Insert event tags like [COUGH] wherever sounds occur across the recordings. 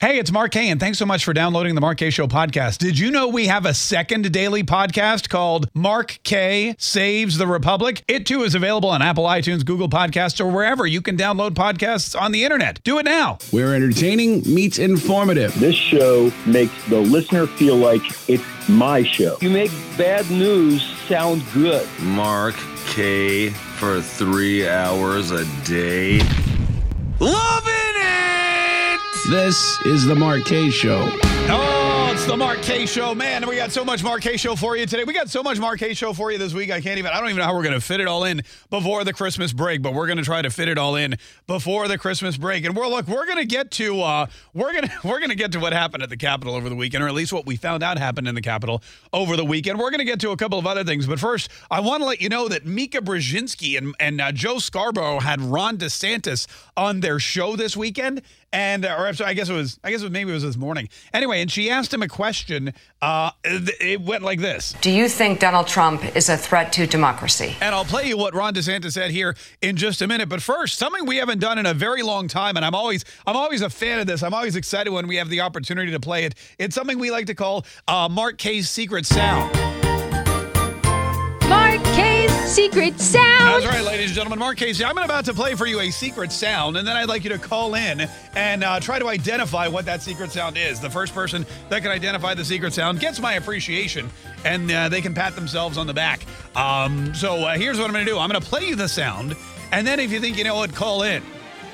Hey, it's Mark Kaye, and thanks so much for downloading the Mark Kaye Show podcast. Did you know we have a second daily podcast called Mark Kaye Saves the Republic? It too is available on Apple iTunes, Google Podcasts, or wherever you can download podcasts on the internet. Do it now. We're entertaining meets informative. This show makes the listener feel like it's my show. You make bad news sound good. Mark Kaye for three hours a day. Love it! This is the Mark Show. Oh, it's the Mark Show. Man, we got so much Mark Show for you today. We got so much Mark Show for you this week. I can't even, I don't even know how we're going to fit it all in before the Christmas break, but we're going to try to fit it all in before the Christmas break. And we're, look, we're going to get to, uh, we're going [LAUGHS] to, we're going to get to what happened at the Capitol over the weekend, or at least what we found out happened in the Capitol over the weekend. We're going to get to a couple of other things. But first, I want to let you know that Mika Brzezinski and, and uh, Joe Scarborough had Ron DeSantis on their show this weekend and or I guess it was I guess it was, maybe it was this morning. Anyway, and she asked him a question. Uh, it went like this: Do you think Donald Trump is a threat to democracy? And I'll play you what Ron DeSantis said here in just a minute. But first, something we haven't done in a very long time, and I'm always I'm always a fan of this. I'm always excited when we have the opportunity to play it. It's something we like to call uh, Mark Kaye's secret sound. Secret sound. That's right, ladies and gentlemen. Mark Casey, I'm about to play for you a secret sound, and then I'd like you to call in and uh, try to identify what that secret sound is. The first person that can identify the secret sound gets my appreciation, and uh, they can pat themselves on the back. Um, so uh, here's what I'm going to do I'm going to play you the sound, and then if you think you know it, call in.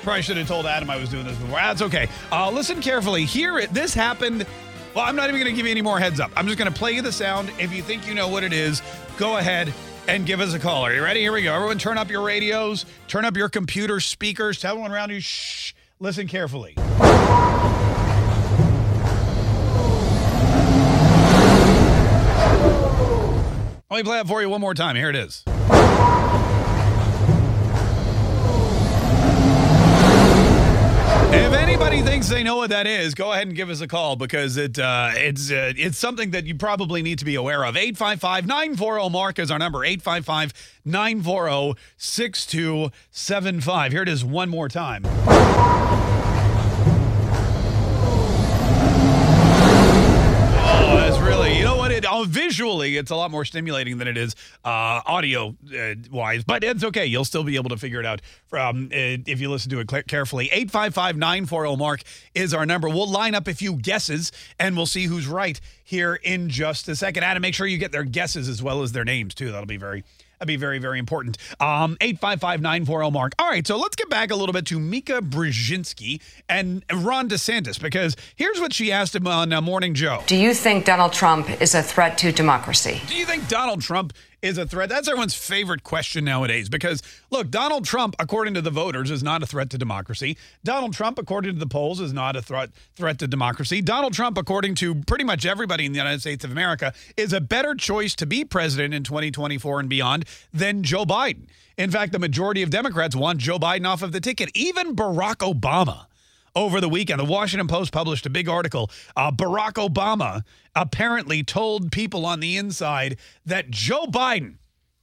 Probably should have told Adam I was doing this before. That's okay. Uh, listen carefully. Here, it. This happened. Well, I'm not even going to give you any more heads up. I'm just going to play you the sound. If you think you know what it is, go ahead and give us a call. Are you ready? Here we go. Everyone, turn up your radios, turn up your computer speakers. Tell everyone around you, shh, listen carefully. Let me play it for you one more time. Here it is. If anybody thinks they know what that is, go ahead and give us a call because it uh, it's uh, it's something that you probably need to be aware of. 855-940 Mark is our number. 855-940-6275. Here it is one more time. Oh, that's really, you visually, it's a lot more stimulating than it is uh, audio uh, wise, but it's okay. You'll still be able to figure it out from uh, if you listen to it carefully. 855 940 Mark is our number. We'll line up a few guesses and we'll see who's right here in just a second. Adam, make sure you get their guesses as well as their names, too. That'll be very That'd be very, very important. Um, 855 Mark. All right, so let's get back a little bit to Mika Brzezinski and Ron DeSantis because here's what she asked him on uh, Morning Joe. Do you think Donald Trump is a threat to democracy? Do you think Donald Trump is a threat? That's everyone's favorite question nowadays because, look, Donald Trump, according to the voters, is not a threat to democracy. Donald Trump, according to the polls, is not a threat threat to democracy. Donald Trump, according to pretty much everybody in the United States of America, is a better choice to be president in 2024 and beyond than Joe Biden. In fact, the majority of Democrats want Joe Biden off of the ticket. Even Barack Obama over the weekend. The Washington Post published a big article. Uh, Barack Obama apparently told people on the inside that Joe Biden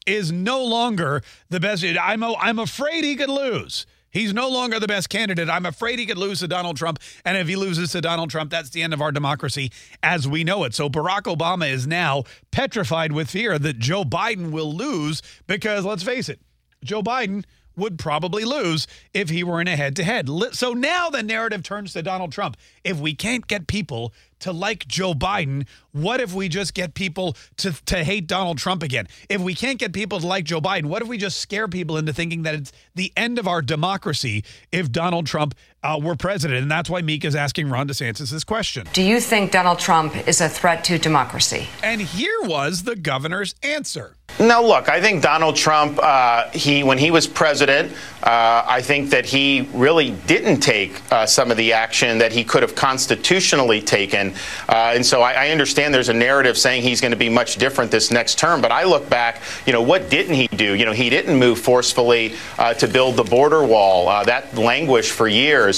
is no longer the best. I'm, I'm afraid he could lose. He's no longer the best candidate. I'm afraid he could lose to Donald Trump. And if he loses to Donald Trump, that's the end of our democracy as we know it. So Barack Obama is now petrified with fear that Joe Biden will lose because let's face it, Joe Biden would probably lose if he were in a head to head. So now the narrative turns to Donald Trump. If we can't get people to like Joe Biden, what if we just get people to, to hate Donald Trump again? If we can't get people to like Joe Biden, what if we just scare people into thinking that it's the end of our democracy if Donald Trump uh, were president? And that's why Meek is asking Ron DeSantis this question. Do you think Donald Trump is a threat to democracy? And here was the governor's answer. Now, look, I think Donald Trump, uh, he when he was president, uh, I think that he really didn't take uh, some of the action that he could have constitutionally taken. Uh, and so I, I, understand there's a narrative saying he's going to be much different this next term. But I look back, you know, what didn't he do? You know, he didn't move forcefully uh, to build the border wall. Uh, that languished for years.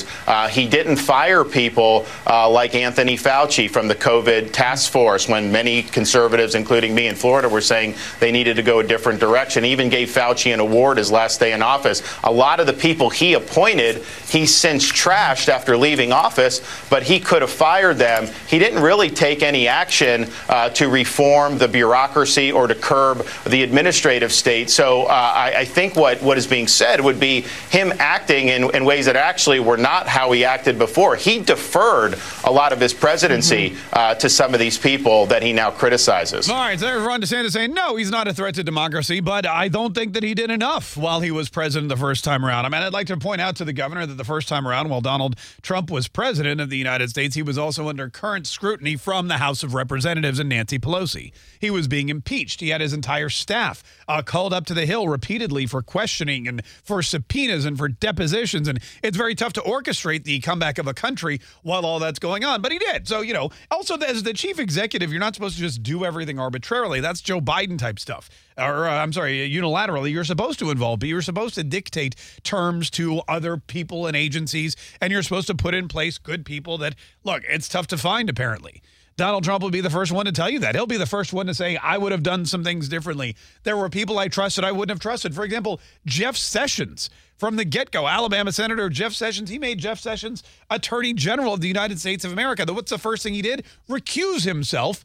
He didn't fire people like Anthony Fauci from the COVID task force when many conservatives, including me in Florida, were saying they needed needed to go a different direction. He even gave Fauci an award his last day in office. A lot of the people he appointed, he since trashed after leaving office, but he could have fired them. He didn't really take any action uh, to reform the bureaucracy or to curb the administrative state. So uh, I, I, think what, what is being said would be him acting in, in, ways that actually were not how he acted before. He deferred a lot of his presidency mm-hmm. uh, to some of these people that he now criticizes. All right, so there's Ron DeSantis saying, no, he's not a threat to democracy, but I don't think that he did enough while he was president the first time around. I mean, I'd like to point out to the governor that the first time around, while Donald Trump was president of the United States, he was also under current scrutiny from the House of Representatives and Nancy Pelosi. He was being impeached. He had his entire staff uh, called up to the Hill repeatedly for questioning and for subpoenas and for depositions. And it's very tough to orchestrate the comeback of a country while all that's going on. But he did. So, you know, also as the chief executive, you're not supposed to just do everything arbitrarily. That's Joe Biden type stuff. Or, uh, I'm sorry, unilaterally, you're supposed to involve, but you're supposed to dictate terms to other people and agencies, and you're supposed to put in place good people that, look, it's tough to find, apparently. Donald Trump will be the first one to tell you that. He'll be the first one to say, I would have done some things differently. There were people I trusted I wouldn't have trusted. For example, Jeff Sessions from the get go, Alabama Senator Jeff Sessions, he made Jeff Sessions Attorney General of the United States of America. What's the first thing he did? Recuse himself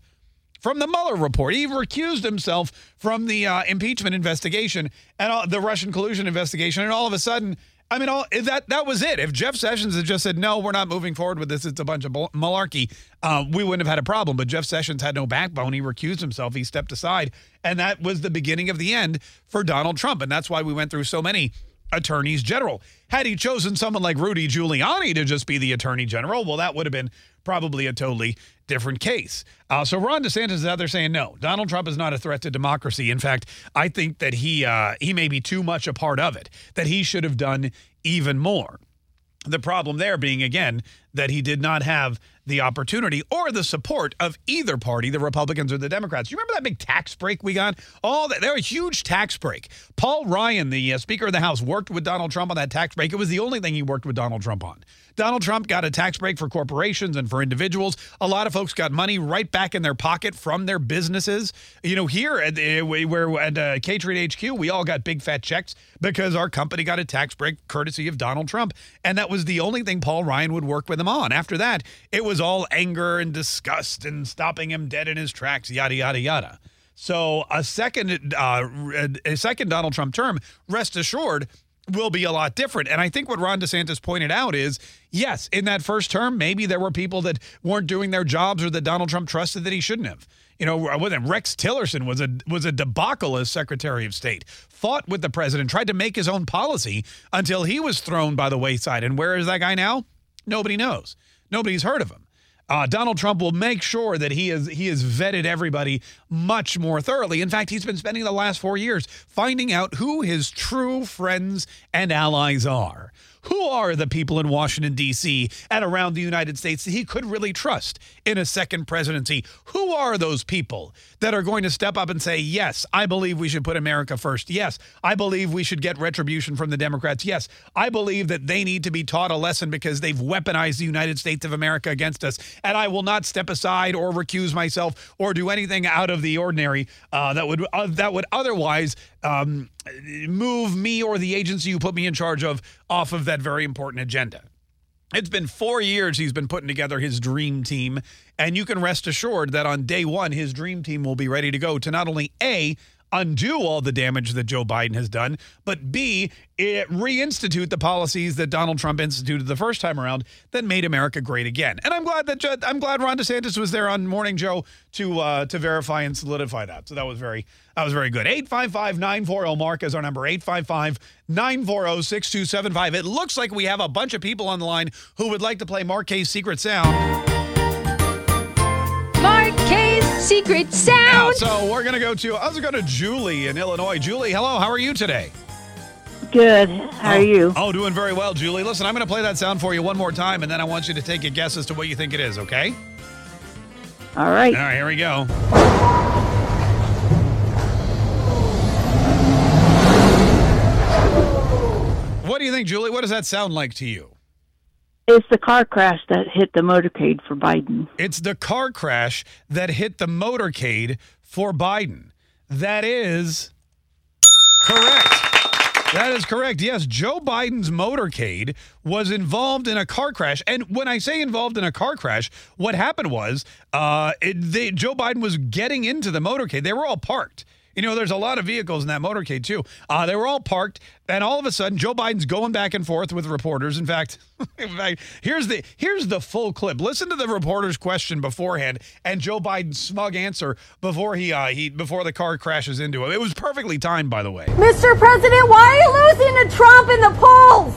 from the Mueller report. He recused himself from the uh, impeachment investigation and the Russian collusion investigation. And all of a sudden, I mean, all that that was it. If Jeff Sessions had just said, no, we're not moving forward with this, it's a bunch of malarkey, uh, we wouldn't have had a problem. But Jeff Sessions had no backbone. He recused himself. He stepped aside. And that was the beginning of the end for Donald Trump. And that's why we went through so many attorneys general. Had he chosen someone like Rudy Giuliani to just be the attorney general, well, that would have been probably a totally different case. Uh, so Ron DeSantis is out there saying no, Donald Trump is not a threat to democracy. In fact, I think that he uh, he may be too much a part of it. That he should have done even more. The problem there being again that he did not have the opportunity or the support of either party, the Republicans or the Democrats. You remember that big tax break we got? All that there was a huge tax break. Paul Ryan, the uh, Speaker of the House, worked with Donald Trump on that tax break. It was the only thing he worked with Donald Trump on. Donald Trump got a tax break for corporations and for individuals. A lot of folks got money right back in their pocket from their businesses. You know, here at uh, where at uh, K HQ, we all got big fat checks because our company got a tax break courtesy of Donald Trump, and that was the only thing Paul Ryan would work with him on. After that, it was all anger and disgust and stopping him dead in his tracks, yada yada yada. So a second, uh, a second Donald Trump term, rest assured, will be a lot different. And I think what Ron DeSantis pointed out is yes, in that first term, maybe there were people that weren't doing their jobs or that Donald Trump trusted that he shouldn't have. You know, him, Rex Tillerson was a was a debacle as Secretary of State. Fought with the president, tried to make his own policy until he was thrown by the wayside. And where is that guy now? Nobody knows. Nobody's heard of him. Uh, Donald Trump will make sure that he is he has vetted everybody much more thoroughly. In fact, he's been spending the last four years finding out who his true friends and allies are. Who are the people in Washington, D.C. and around the United States that he could really trust in a second presidency? Who are those people that are going to step up and say, yes, I believe we should put America first? Yes, I believe we should get retribution from the Democrats. Yes, I believe that they need to be taught a lesson because they've weaponized the United States of America against us. And I will not step aside or recuse myself or do anything out of the ordinary uh, that would uh, that would otherwise um, move me or the agency you put me in charge of off of that very important agenda. It's been four years he's been putting together his dream team, and you can rest assured that on day one, his dream team will be ready to go to not only A, undo all the damage that Joe Biden has done, but B, reinstitute the policies that Donald Trump instituted the first time around that made America great again. And I'm glad that I'm glad Ron DeSantis was there on Morning Joe to uh, to verify and solidify that. So that was very that was very good. 855-940 Mark is our number 855-940-6275. It looks like we have a bunch of people on the line who would like to play Kaye's Secret Sound. Secret Sound. so we're gonna go to I was going to Julie in Illinois. Julie, hello. How are you today? Good. How oh, are you? Oh, doing very well, Julie. Listen, I'm going to play that sound for you one more time, and then I want you to take a guess as to what you think it is. Okay? All right. All right. Here we go. What do you think, Julie? What does that sound like to you? It's the car crash that hit the motorcade for Biden. It's the car crash that hit the motorcade for Biden. That is correct. That is correct. Yes, Joe Biden's motorcade was involved in a car crash. And when I say involved in a car crash, what happened was uh, it, they, Joe Biden was getting into the motorcade. They were all parked. You know, there's a lot of vehicles in that motorcade too. Uh, they were all parked, and all of a sudden, Joe Biden's going back and forth with reporters. In fact, [LAUGHS] in fact, here's the here's the full clip. Listen to the reporter's question beforehand, and Joe Biden's smug answer before he uh, he before the car crashes into him. It was perfectly timed, by the way. Mr. President, why are you losing to Trump in the polls?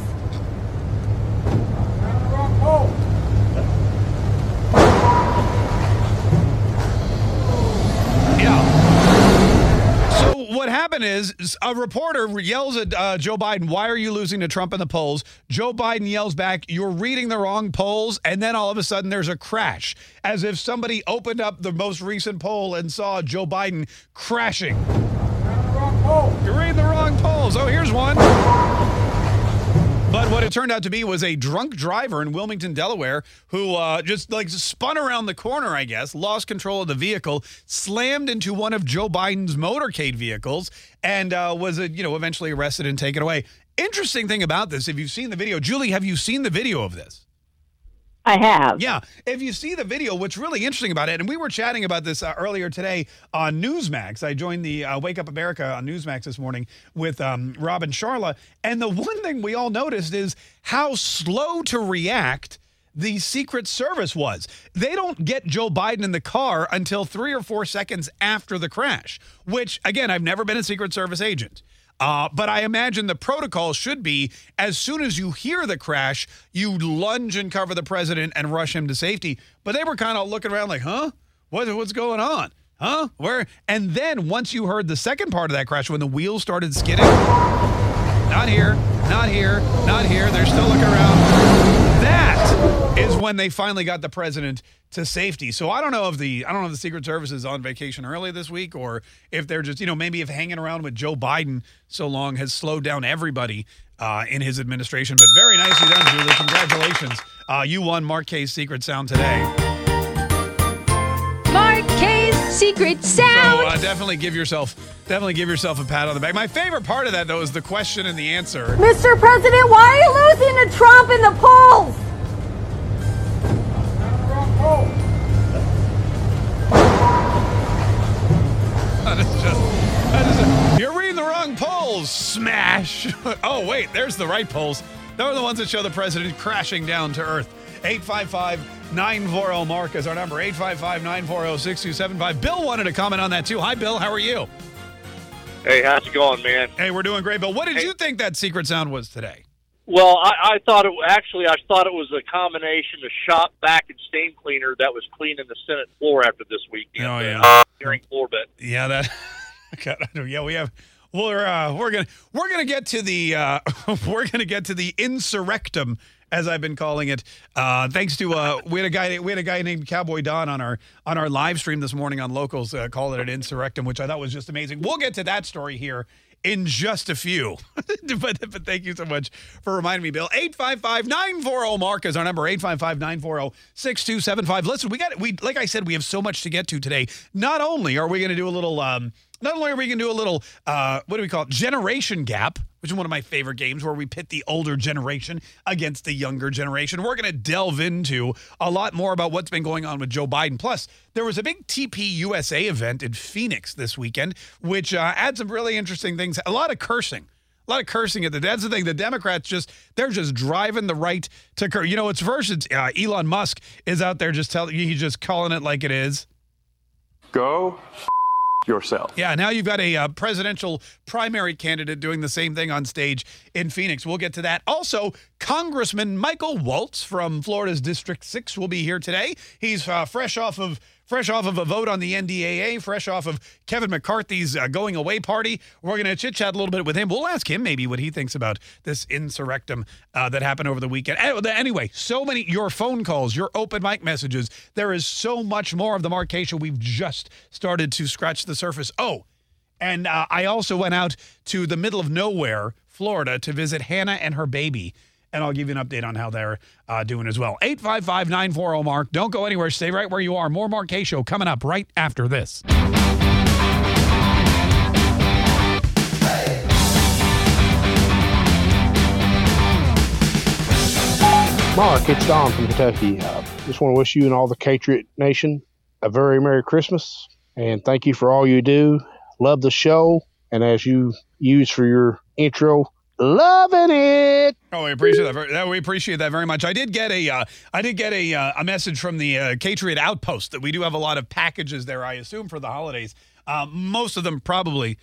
Yeah. So what happened is a reporter yells at uh, Joe Biden, "Why are you losing to Trump in the polls?" Joe Biden yells back, "You're reading the wrong polls." And then all of a sudden, there's a crash, as if somebody opened up the most recent poll and saw Joe Biden crashing. You're reading the wrong polls. Oh, here's one. But what it turned out to be was a drunk driver in Wilmington, Delaware, who uh, just like spun around the corner, I guess, lost control of the vehicle, slammed into one of Joe Biden's motorcade vehicles, and uh, was, uh, you know, eventually arrested and taken away. Interesting thing about this, if you've seen the video, Julie, have you seen the video of this? I have. Yeah. If you see the video, what's really interesting about it, and we were chatting about this uh, earlier today on Newsmax. I joined the uh, Wake Up America on Newsmax this morning with um, Rob and Charla. And the [LAUGHS] one thing we all noticed is how slow to react the Secret Service was. They don't get Joe Biden in the car until three or four seconds after the crash, which, again, I've never been a Secret Service agent. Uh, but I imagine the protocol should be as soon as you hear the crash, you lunge and cover the president and rush him to safety. But they were kind of looking around like, huh? What, what's going on? Huh? Where? And then once you heard the second part of that crash, when the wheels started skidding, not here, not here, not here, they're still looking around. That is when they finally got the president to safety. So I don't know if the I don't know if the Secret Service is on vacation early this week or if they're just you know maybe if hanging around with Joe Biden so long has slowed down everybody uh, in his administration. But very nicely done, Julie. Congratulations. Uh, you won Mark Kaye's Secret Sound today. Secret Sound. So uh, definitely give yourself definitely give yourself a pat on the back. My favorite part of that though is the question and the answer. Mr. President, why are you losing to Trump in the polls? That is just, that is a- you're reading the wrong polls. Smash. [LAUGHS] oh, wait, there's the right polls. Those are the ones that show the president crashing down to earth. 855 940 Mark is our number. 855 940 6275. Bill wanted to comment on that too. Hi, Bill. How are you? Hey, how's it going, man? Hey, we're doing great, Bill. What did you think that secret sound was today? Well, I, I thought it actually I thought it was a combination of Shop-Vac and stain cleaner that was cleaning the Senate floor after this weekend. Oh, yeah. Uh, hearing floor bit. Yeah, that. [LAUGHS] God, I yeah, we have. We're uh, we're gonna we're gonna get to the uh, [LAUGHS] we're gonna get to the insurrectum as I've been calling it. Uh, thanks to uh, [LAUGHS] we had a guy we had a guy named Cowboy Don on our on our live stream this morning on Locals uh, call it an insurrectum, which I thought was just amazing. We'll get to that story here in just a few. [LAUGHS] but, but thank you so much for reminding me, Bill. 855-940 Mark is our number. 855-940-6275. Listen, we got we like I said, we have so much to get to today. Not only are we going to do a little um not only are we going to do a little uh what do we call it? Generation gap, which is one of my favorite games where we pit the older generation against the younger generation. We're going to delve into a lot more about what's been going on with Joe Biden. Plus, there was a big TP USA event in Phoenix this weekend, which uh, had some really interesting things. A lot of cursing. A lot of cursing at the. That's the thing. The Democrats just they're just driving the right to curse. You know, it's versus uh, Elon Musk is out there just telling he's just calling it like it is. Go yourself. Yeah, now you've got a uh, presidential primary candidate doing the same thing on stage in Phoenix. We'll get to that. Also, Congressman Michael Waltz from Florida's District 6 will be here today. He's uh, fresh off of fresh off of a vote on the NDAA, fresh off of Kevin McCarthy's uh, going away party. We're going to chit chat a little bit with him. We'll ask him maybe what he thinks about this insurrectum uh, that happened over the weekend. Anyway, so many your phone calls, your open mic messages. There is so much more of the Show. We've just started to scratch the surface. Oh, and uh, I also went out to the middle of nowhere, Florida, to visit Hannah and her baby and I'll give you an update on how they're uh, doing as well. 855 940 Mark. Don't go anywhere. Stay right where you are. More Mark Kaye Show coming up right after this. Mark, it's Don from Kentucky. Uh, just want to wish you and all the Patriot Nation a very Merry Christmas and thank you for all you do. Love the show. And as you use for your intro, loving it. Oh, we appreciate that. Very, we appreciate that very much. I did get a, uh, I did get a, uh, a message from the uh, Patriot Outpost that we do have a lot of packages there. I assume for the holidays. Um, most of them probably,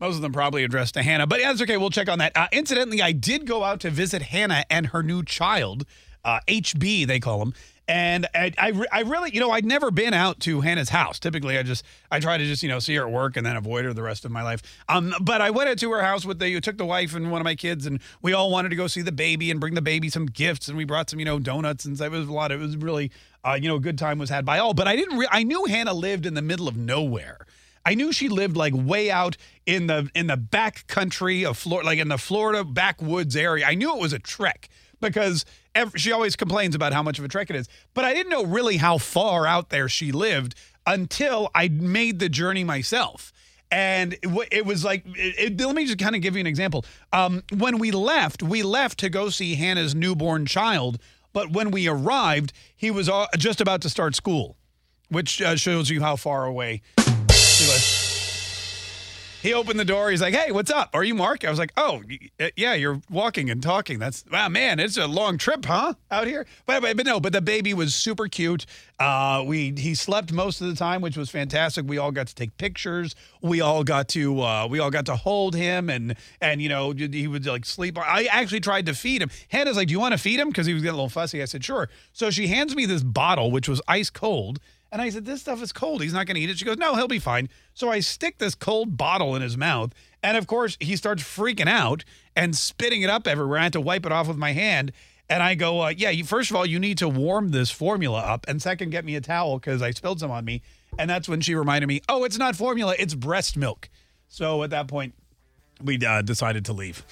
most of them probably addressed to Hannah. But yeah, that's okay. We'll check on that. Uh, incidentally, I did go out to visit Hannah and her new child, uh, HB they call him. And I, I, I, really, you know, I'd never been out to Hannah's house. Typically, I just, I try to just, you know, see her at work and then avoid her the rest of my life. Um, but I went out to her house with the, you took the wife and one of my kids, and we all wanted to go see the baby and bring the baby some gifts, and we brought some, you know, donuts, and it was a lot. It was really, uh, you know, a good time was had by all. But I didn't, re- I knew Hannah lived in the middle of nowhere. I knew she lived like way out in the in the back country of Florida, like in the Florida backwoods area. I knew it was a trek because every, she always complains about how much of a trek it is. But I didn't know really how far out there she lived until I made the journey myself. And it, it was like, it, let me just kind of give you an example. Um, when we left, we left to go see Hannah's newborn child. But when we arrived, he was just about to start school, which uh, shows you how far away. He opened the door. He's like, "Hey, what's up? Are you Mark?" I was like, "Oh, yeah, you're walking and talking. That's wow, man. It's a long trip, huh? Out here." But but, no, but the baby was super cute. Uh, we he slept most of the time, which was fantastic. We all got to take pictures. We all got to uh, we all got to hold him, and and you know he would like sleep. I actually tried to feed him. Hannah's like, "Do you want to feed him?" Because he was getting a little fussy. I said, "Sure." So she hands me this bottle, which was ice cold. And I said, This stuff is cold. He's not going to eat it. She goes, No, he'll be fine. So I stick this cold bottle in his mouth. And of course, he starts freaking out and spitting it up everywhere. I had to wipe it off with my hand. And I go, uh, Yeah, you, first of all, you need to warm this formula up. And second, get me a towel because I spilled some on me. And that's when she reminded me, Oh, it's not formula, it's breast milk. So at that point, we uh, decided to leave.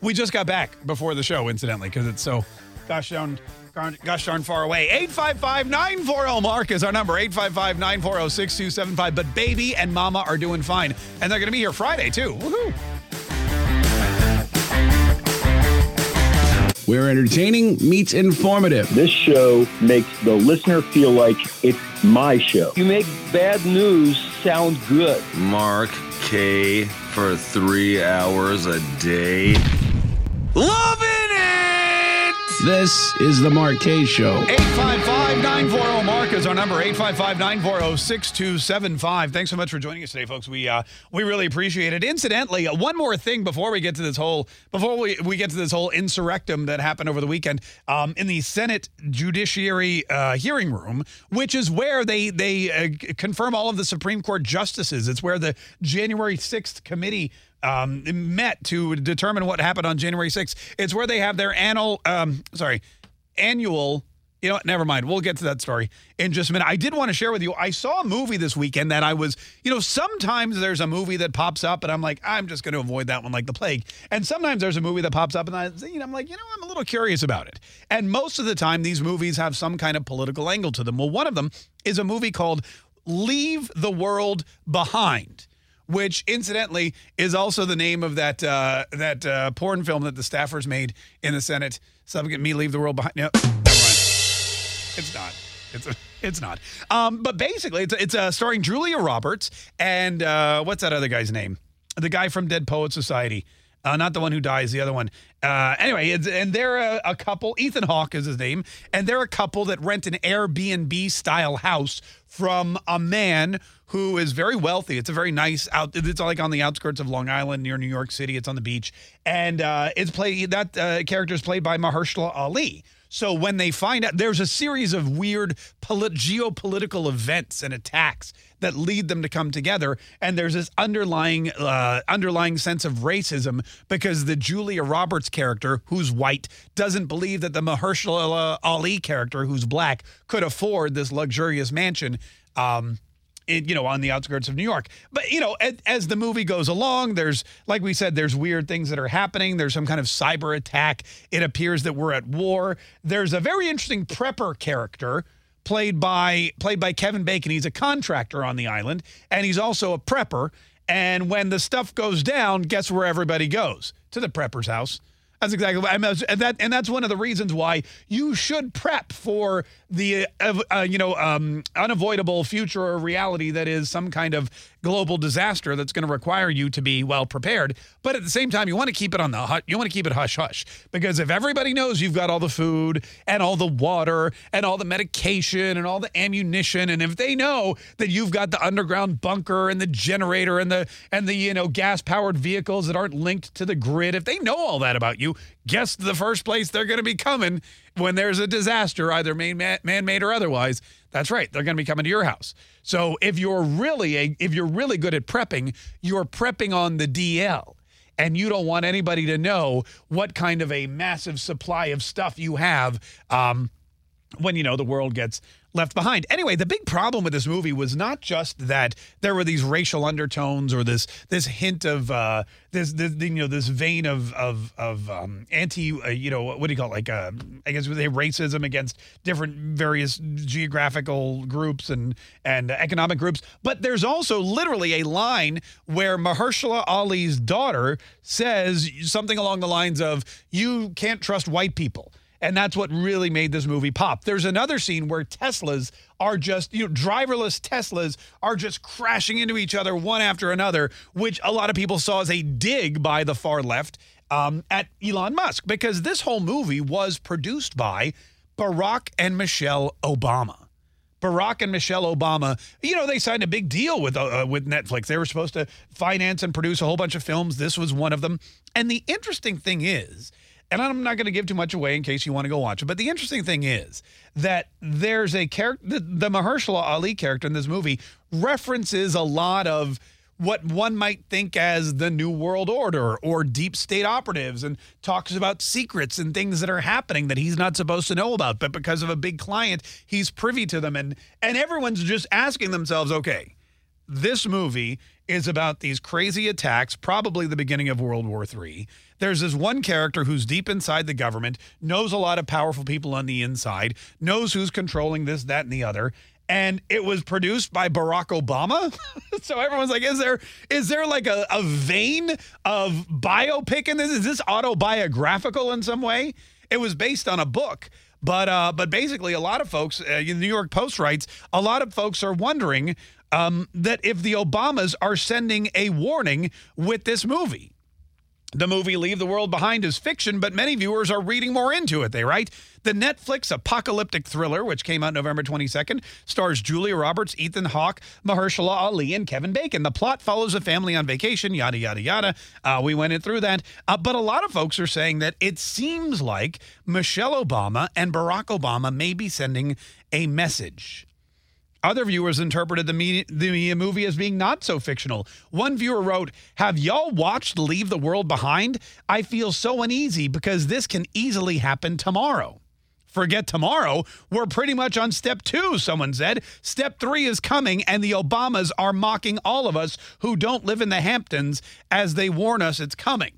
We just got back before the show, incidentally, because it's so gosh darn gosh darn far away. 855 940 Mark is our number 855 940 6275. But baby and mama are doing fine. And they're going to be here Friday, too. Woohoo! We're entertaining meets informative. This show makes the listener feel like it's my show. You make bad news sound good. Mark Kaye for three hours a day. Loving it! This is the Kaye Show. 855-940 Mark is our number. 855-940-6275. Thanks so much for joining us today, folks. We uh, we really appreciate it. Incidentally, uh, one more thing before we get to this whole before we, we get to this whole insurrectum that happened over the weekend um, in the Senate Judiciary uh, hearing room, which is where they they uh, confirm all of the Supreme Court justices. It's where the January 6th committee um, met to determine what happened on January 6th. It's where they have their annual, um, sorry, annual. You know what? Never mind. We'll get to that story in just a minute. I did want to share with you. I saw a movie this weekend that I was, you know, sometimes there's a movie that pops up and I'm like, I'm just going to avoid that one like the plague. And sometimes there's a movie that pops up and I, you know, I'm like, you know, I'm a little curious about it. And most of the time, these movies have some kind of political angle to them. Well, one of them is a movie called Leave the World Behind which incidentally is also the name of that uh, that uh, porn film that the staffers made in the Senate. Subject me leave the world behind. No. It's not. It's a, it's not. Um, but basically, it's it's uh, starring Julia Roberts and uh, what's that other guy's name? The guy from Dead Poet Society. Uh, not the one who dies, the other one. Uh, anyway, and they're a, a, couple. Ethan Hawke is his name, and they're a couple that rent an Airbnb style house from a man who is very wealthy. It's a very nice out. It's like on the outskirts of Long Island near New York City. It's on the beach, and uh, it's played. That uh, character is played by Mahershala Ali. So when they find out, there's a series of weird polit- geopolitical events and attacks that lead them to come together, and there's this underlying uh, underlying sense of racism because the Julia Roberts character, who's white, doesn't believe that the Mahershala Ali character, who's black, could afford this luxurious mansion. Um, you know, on the outskirts of New York. But, you know, as, as, the movie goes along, there's, like we said, there's weird things that are happening. There's some kind of cyber attack. It appears that we're at war. There's a very interesting prepper character played by played by Kevin Bacon. He's a contractor on the island, and he's also a prepper. And when the stuff goes down, guess where everybody goes? To the prepper's house. That's exactly what I mean. And that and that's one of the reasons why you should prep for the uh, uh, you know um, unavoidable future or reality that is some kind of global disaster that's going to require you to be well prepared. But at the same time, you want to keep it on the hut. You want to keep it hush hush because if everybody knows you've got all the food and all the water and all the medication and all the ammunition, and if they know that you've got the underground bunker and the generator and the and the you know gas powered vehicles that aren't linked to the grid, if they know all that about you, guess the first place they're going to be coming when there's a disaster, either man made or otherwise. That's right, they're going to be coming to your house. So if you're really a, if you're really good at prepping, you're prepping on the DL. And you don't want anybody to know what kind of a massive supply of stuff you have um, when you know the world gets left behind. Anyway, the big problem with this movie was not just that there were these racial undertones or this this hint of uh, this, this you know this vein of of of um, anti uh, you know what do you call it like uh, I guess they racism against different various geographical groups and and economic groups. But there's also literally a line where Mahershala Ali's daughter says something along the lines of "You can't trust white people." And that's what really made this movie pop. There's another scene where Teslas are just, you know, driverless Teslas are just crashing into each other one after another, which a lot of people saw as a dig by the far left um, at Elon Musk, because this whole movie was produced by Barack and Michelle Obama. Barack and Michelle Obama, you know, they signed a big deal with uh, with Netflix. They were supposed to finance and produce a whole bunch of films. This was one of them. And the interesting thing is and I'm not going to give too much away in case you want to go watch it. But the interesting thing is that there's a character, the, the Mahershala Ali character in this movie references a lot of what one might think as the New World Order or deep state operatives and talks about secrets and things that are happening that he's not supposed to know about. But because of a big client, he's privy to them. And, and everyone's just asking themselves, okay, this movie is about these crazy attacks, probably the beginning of World War III. There's this one character who's deep inside the government, knows a lot of powerful people on the inside, knows who's controlling this, that, and the other. And it was produced by Barack Obama. [LAUGHS] so everyone's like, is there is there like a, a vein of biopic in this? Is this autobiographical in some way? It was based on a book. But uh, but basically, a lot of folks, uh, the New York Post writes, a lot of folks are wondering um, that if the Obamas are sending a warning with this movie. The movie Leave the World Behind is fiction, but many viewers are reading more into it, they write. The Netflix apocalyptic thriller, which came out November 22nd, stars Julia Roberts, Ethan Hawke, Mahershala Ali, and Kevin Bacon. The plot follows a family on vacation, yada, yada, yada. Uh, we went in through that. Uh, but a lot of folks are saying that it seems like Michelle Obama and Barack Obama may be sending a message. Other viewers interpreted the, the movie as being not so fictional. One viewer wrote, Have y'all watched Leave the World Behind? I feel so uneasy because this can easily happen tomorrow. Forget tomorrow. We're pretty much on step two, someone said. Step three is coming, and the Obamas are mocking all of us who don't live in the Hamptons as they warn us it's coming.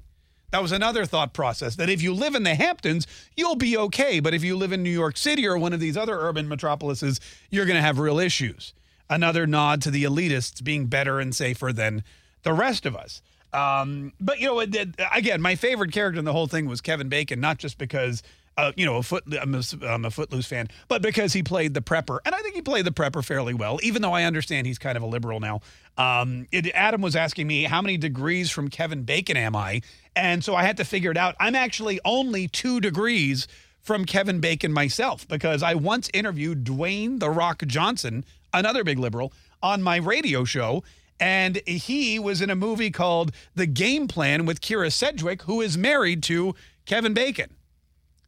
That was another thought process that if you live in the Hamptons, you'll be okay. But if you live in New York City or one of these other urban metropolises, you're going to have real issues. Another nod to the elitists being better and safer than the rest of us. Um, but, you know, again, my favorite character in the whole thing was Kevin Bacon, not just because uh, you know, a foot. I'm a, I'm a Footloose fan, but because he played the prepper, and I think he played the prepper fairly well, even though I understand he's kind of a liberal now. Um, it, Adam was asking me how many degrees from Kevin Bacon am I, and so I had to figure it out. I'm actually only two degrees from Kevin Bacon myself because I once interviewed Dwayne the Rock Johnson, another big liberal, on my radio show. And he was in a movie called The Game Plan with Kyra Sedgwick, who is married to Kevin Bacon.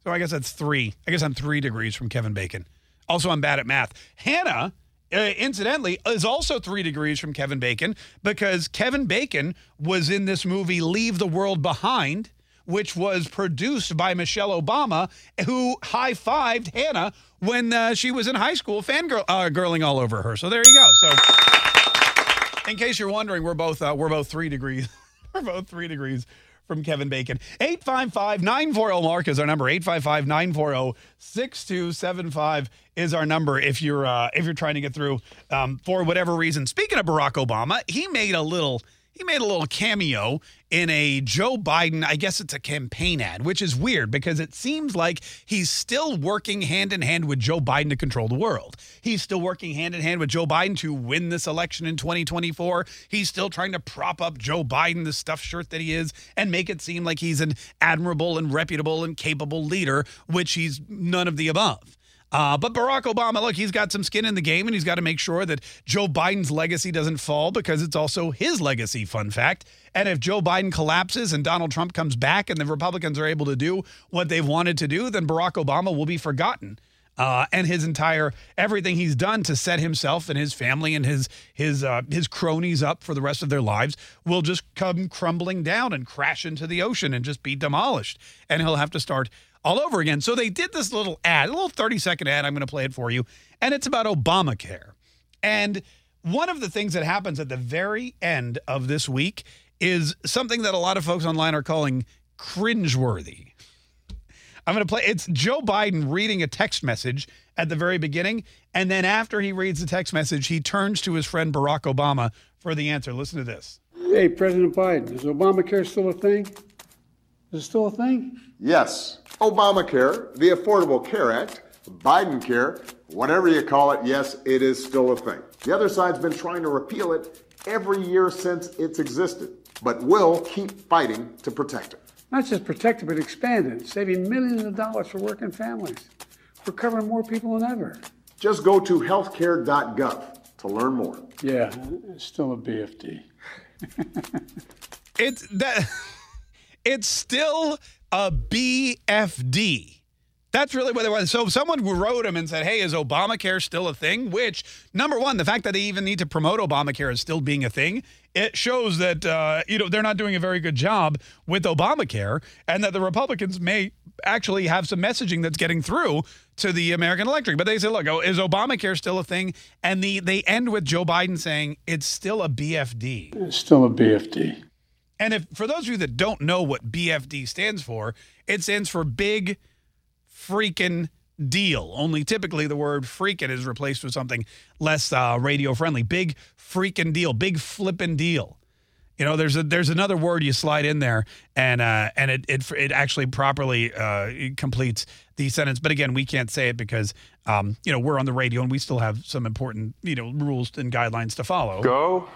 So I guess that's three. I guess I'm three degrees from Kevin Bacon. Also, I'm bad at math. Hannah, uh, incidentally, is also three degrees from Kevin Bacon because Kevin Bacon was in this movie Leave the World Behind, which was produced by Michelle Obama, who high fived Hannah when uh, she was in high school, fangirling uh, girling all over her. So there you go. So, in case you're wondering, we're both uh, we're both three degrees. [LAUGHS] we're both three degrees from Kevin Bacon. 855 940 Mark is our number. 855 940 6275 is our number if you're uh, if you're trying to get through um, for whatever reason. Speaking of Barack Obama, he made a little he made a little cameo in a Joe Biden, I guess it's a campaign ad, which is weird because it seems like he's still working hand in hand with Joe Biden to control the world. He's still working hand in hand with Joe Biden to win this election in 2024. He's still trying to prop up Joe Biden, the stuffed shirt that he is, and make it seem like he's an admirable and reputable and capable leader, which he's none of the above. Uh, but Barack Obama, look, he's got some skin in the game and he's got to make sure that Joe Biden's legacy doesn't fall because it's also his legacy, fun fact. And if Joe Biden collapses and Donald Trump comes back and the Republicans are able to do what they've wanted to do, then Barack Obama will be forgotten. Uh, and his entire everything he's done to set himself and his family and his his uh, his cronies up for the rest of their lives will just come crumbling down and crash into the ocean and just be demolished. And he'll have to start all over again. So they did this little ad, a little 30 second ad. I'm going to play it for you. And it's about Obamacare. And one of the things that happens at the very end of this week is something that a lot of folks online are calling cringeworthy. I'm going to play it's Joe Biden reading a text message at the very beginning. And then after he reads the text message, he turns to his friend Barack Obama for the answer. Listen to this. Hey, President Biden, is Obamacare still a thing? Is it still a thing? Yes. Obamacare, the Affordable Care Act, Biden Care, whatever you call it, yes, it is still a thing. The other side's been trying to repeal it every year since it's existed, but will keep fighting to protect it. Not just protect it, but expand it, saving millions of dollars for working families. We're covering more people than ever. Just go to healthcare.gov to learn more. Yeah, it's still a BFD. [LAUGHS] it's that [LAUGHS] it's still a BFD. That's really what it was. So someone wrote him and said, "Hey, is Obamacare still a thing?" Which number one, the fact that they even need to promote Obamacare as still being a thing, it shows that uh, you know they're not doing a very good job with Obamacare, and that the Republicans may actually have some messaging that's getting through to the American electorate. But they say, "Look, oh, is Obamacare still a thing?" And the they end with Joe Biden saying, "It's still a BFD." It's still a BFD. And if for those of you that don't know what BFD stands for, it stands for big freaking deal. Only typically the word freaking is replaced with something less uh, radio friendly. Big freaking deal. Big flippin' deal. You know, there's a there's another word you slide in there, and uh, and it it it actually properly uh, completes the sentence. But again, we can't say it because um, you know we're on the radio and we still have some important you know rules and guidelines to follow. Go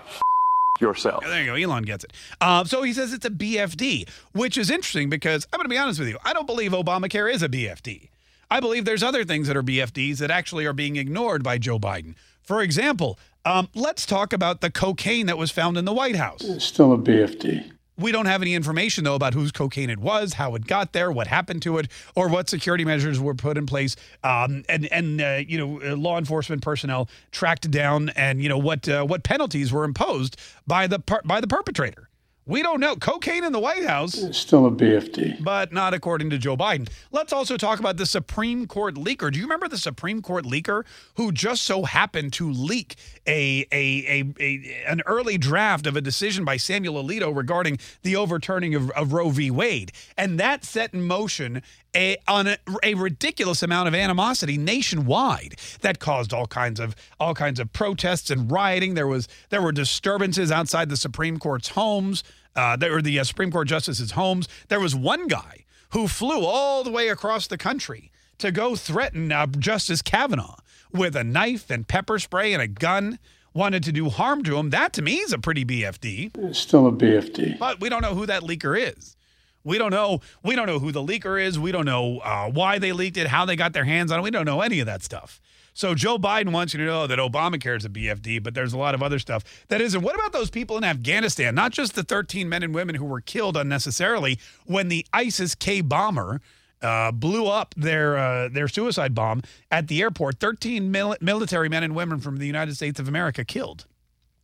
yourself. There you go. Elon gets it. Uh, so he says it's a BFD, which is interesting because I'm going to be honest with you. I don't believe Obamacare is a BFD. I believe there's other things that are BFDs that actually are being ignored by Joe Biden. For example, um, let's talk about the cocaine that was found in the White House. It's still a BFD. We don't have any information, though, about whose cocaine it was, how it got there, what happened to it, or what security measures were put in place, um, and and uh, you know law enforcement personnel tracked down, and you know what uh, what penalties were imposed by the by the perpetrator. We don't know. Cocaine in the White House. It's still a BFD. But not according to Joe Biden. Let's also talk about the Supreme Court leaker. Do you remember the Supreme Court leaker who just so happened to leak a, a, a, a an early draft of a decision by Samuel Alito regarding the overturning of, of Roe v. Wade? And that set in motion a, on a, a, ridiculous amount of animosity nationwide that caused all kinds of all kinds of protests and rioting. There was there were disturbances outside the Supreme Court's homes. Uh, there were the uh, Supreme Court justices' homes. There was one guy who flew all the way across the country to go threaten uh, Justice Kavanaugh with a knife and pepper spray and a gun. Wanted to do harm to him. That to me is a pretty BFD. It's still a BFD. But we don't know who that leaker is. We don't know. We don't know who the leaker is. We don't know uh, why they leaked it, how they got their hands on it. We don't know any of that stuff. So Joe Biden wants you to know that Obamacare is a BFD, but there's a lot of other stuff that isn't. What about those people in Afghanistan? Not just the 13 men and women who were killed unnecessarily when the ISIS K bomber uh, blew up their uh, their suicide bomb at the airport. 13 mil- military men and women from the United States of America killed.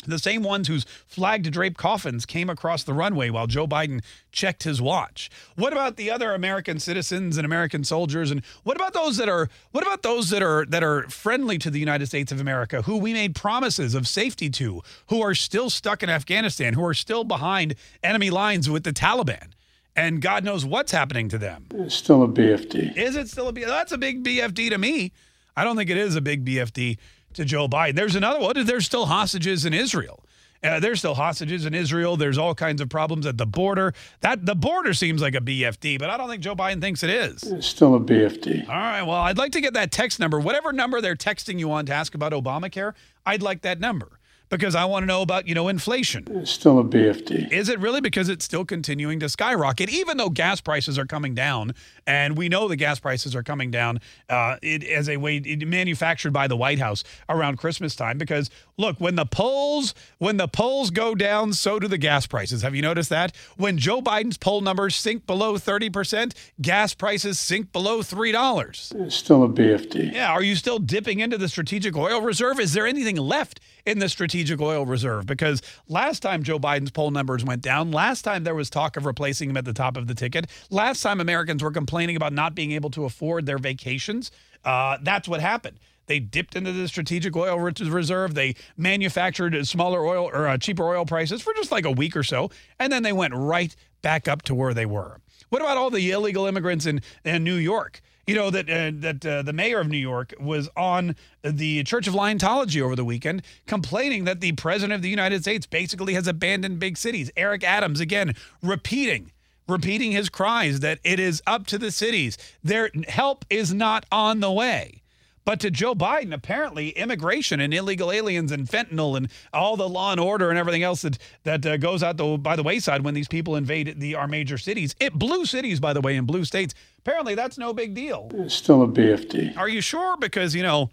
The same ones whose flag draped coffins came across the runway while Joe Biden checked his watch. What about the other American citizens and American soldiers? And what about those that are what about those that are that are friendly to the United States of America, who we made promises of safety to, who are still stuck in Afghanistan, who are still behind enemy lines with the Taliban? And God knows what's happening to them. It's still a BFD. Is it still a BFD? That's a big BFD to me. I don't think it is a big BFD to Joe Biden. There's another one. There's still hostages in Israel. Uh, there's still hostages in Israel. There's all kinds of problems at the border. That the border seems like a BFD, but I don't think Joe Biden thinks it is. It's still a BFD. All right. Well, I'd like to get that text number, whatever number they're texting you on to ask about Obamacare. I'd like that number because I want to know about, you know, inflation. It's still a BFD. Is it really because it's still continuing to skyrocket, even though gas prices are coming down? And we know the gas prices are coming down uh, it, as a way it, manufactured by the White House around Christmas time. Because look, when the polls when the polls go down, so do the gas prices. Have you noticed that? When Joe Biden's poll numbers sink below thirty percent, gas prices sink below three dollars. It's still a BFD. Yeah. Are you still dipping into the strategic oil reserve? Is there anything left in the strategic oil reserve? Because last time Joe Biden's poll numbers went down, last time there was talk of replacing him at the top of the ticket, last time Americans were complaining about not being able to afford their vacations, uh, that's what happened. They dipped into the strategic oil reserve. They manufactured smaller oil or uh, cheaper oil prices for just like a week or so, and then they went right back up to where they were. What about all the illegal immigrants in, in New York? You know that uh, that uh, the mayor of New York was on the Church of Liontology over the weekend, complaining that the president of the United States basically has abandoned big cities. Eric Adams again repeating repeating his cries that it is up to the cities. Their help is not on the way. But to Joe Biden, apparently immigration and illegal aliens and fentanyl and all the law and order and everything else that that uh, goes out the, by the wayside when these people invade the our major cities, it blue cities by the way in blue states. Apparently that's no big deal. It's still a BFD. Are you sure? Because you know,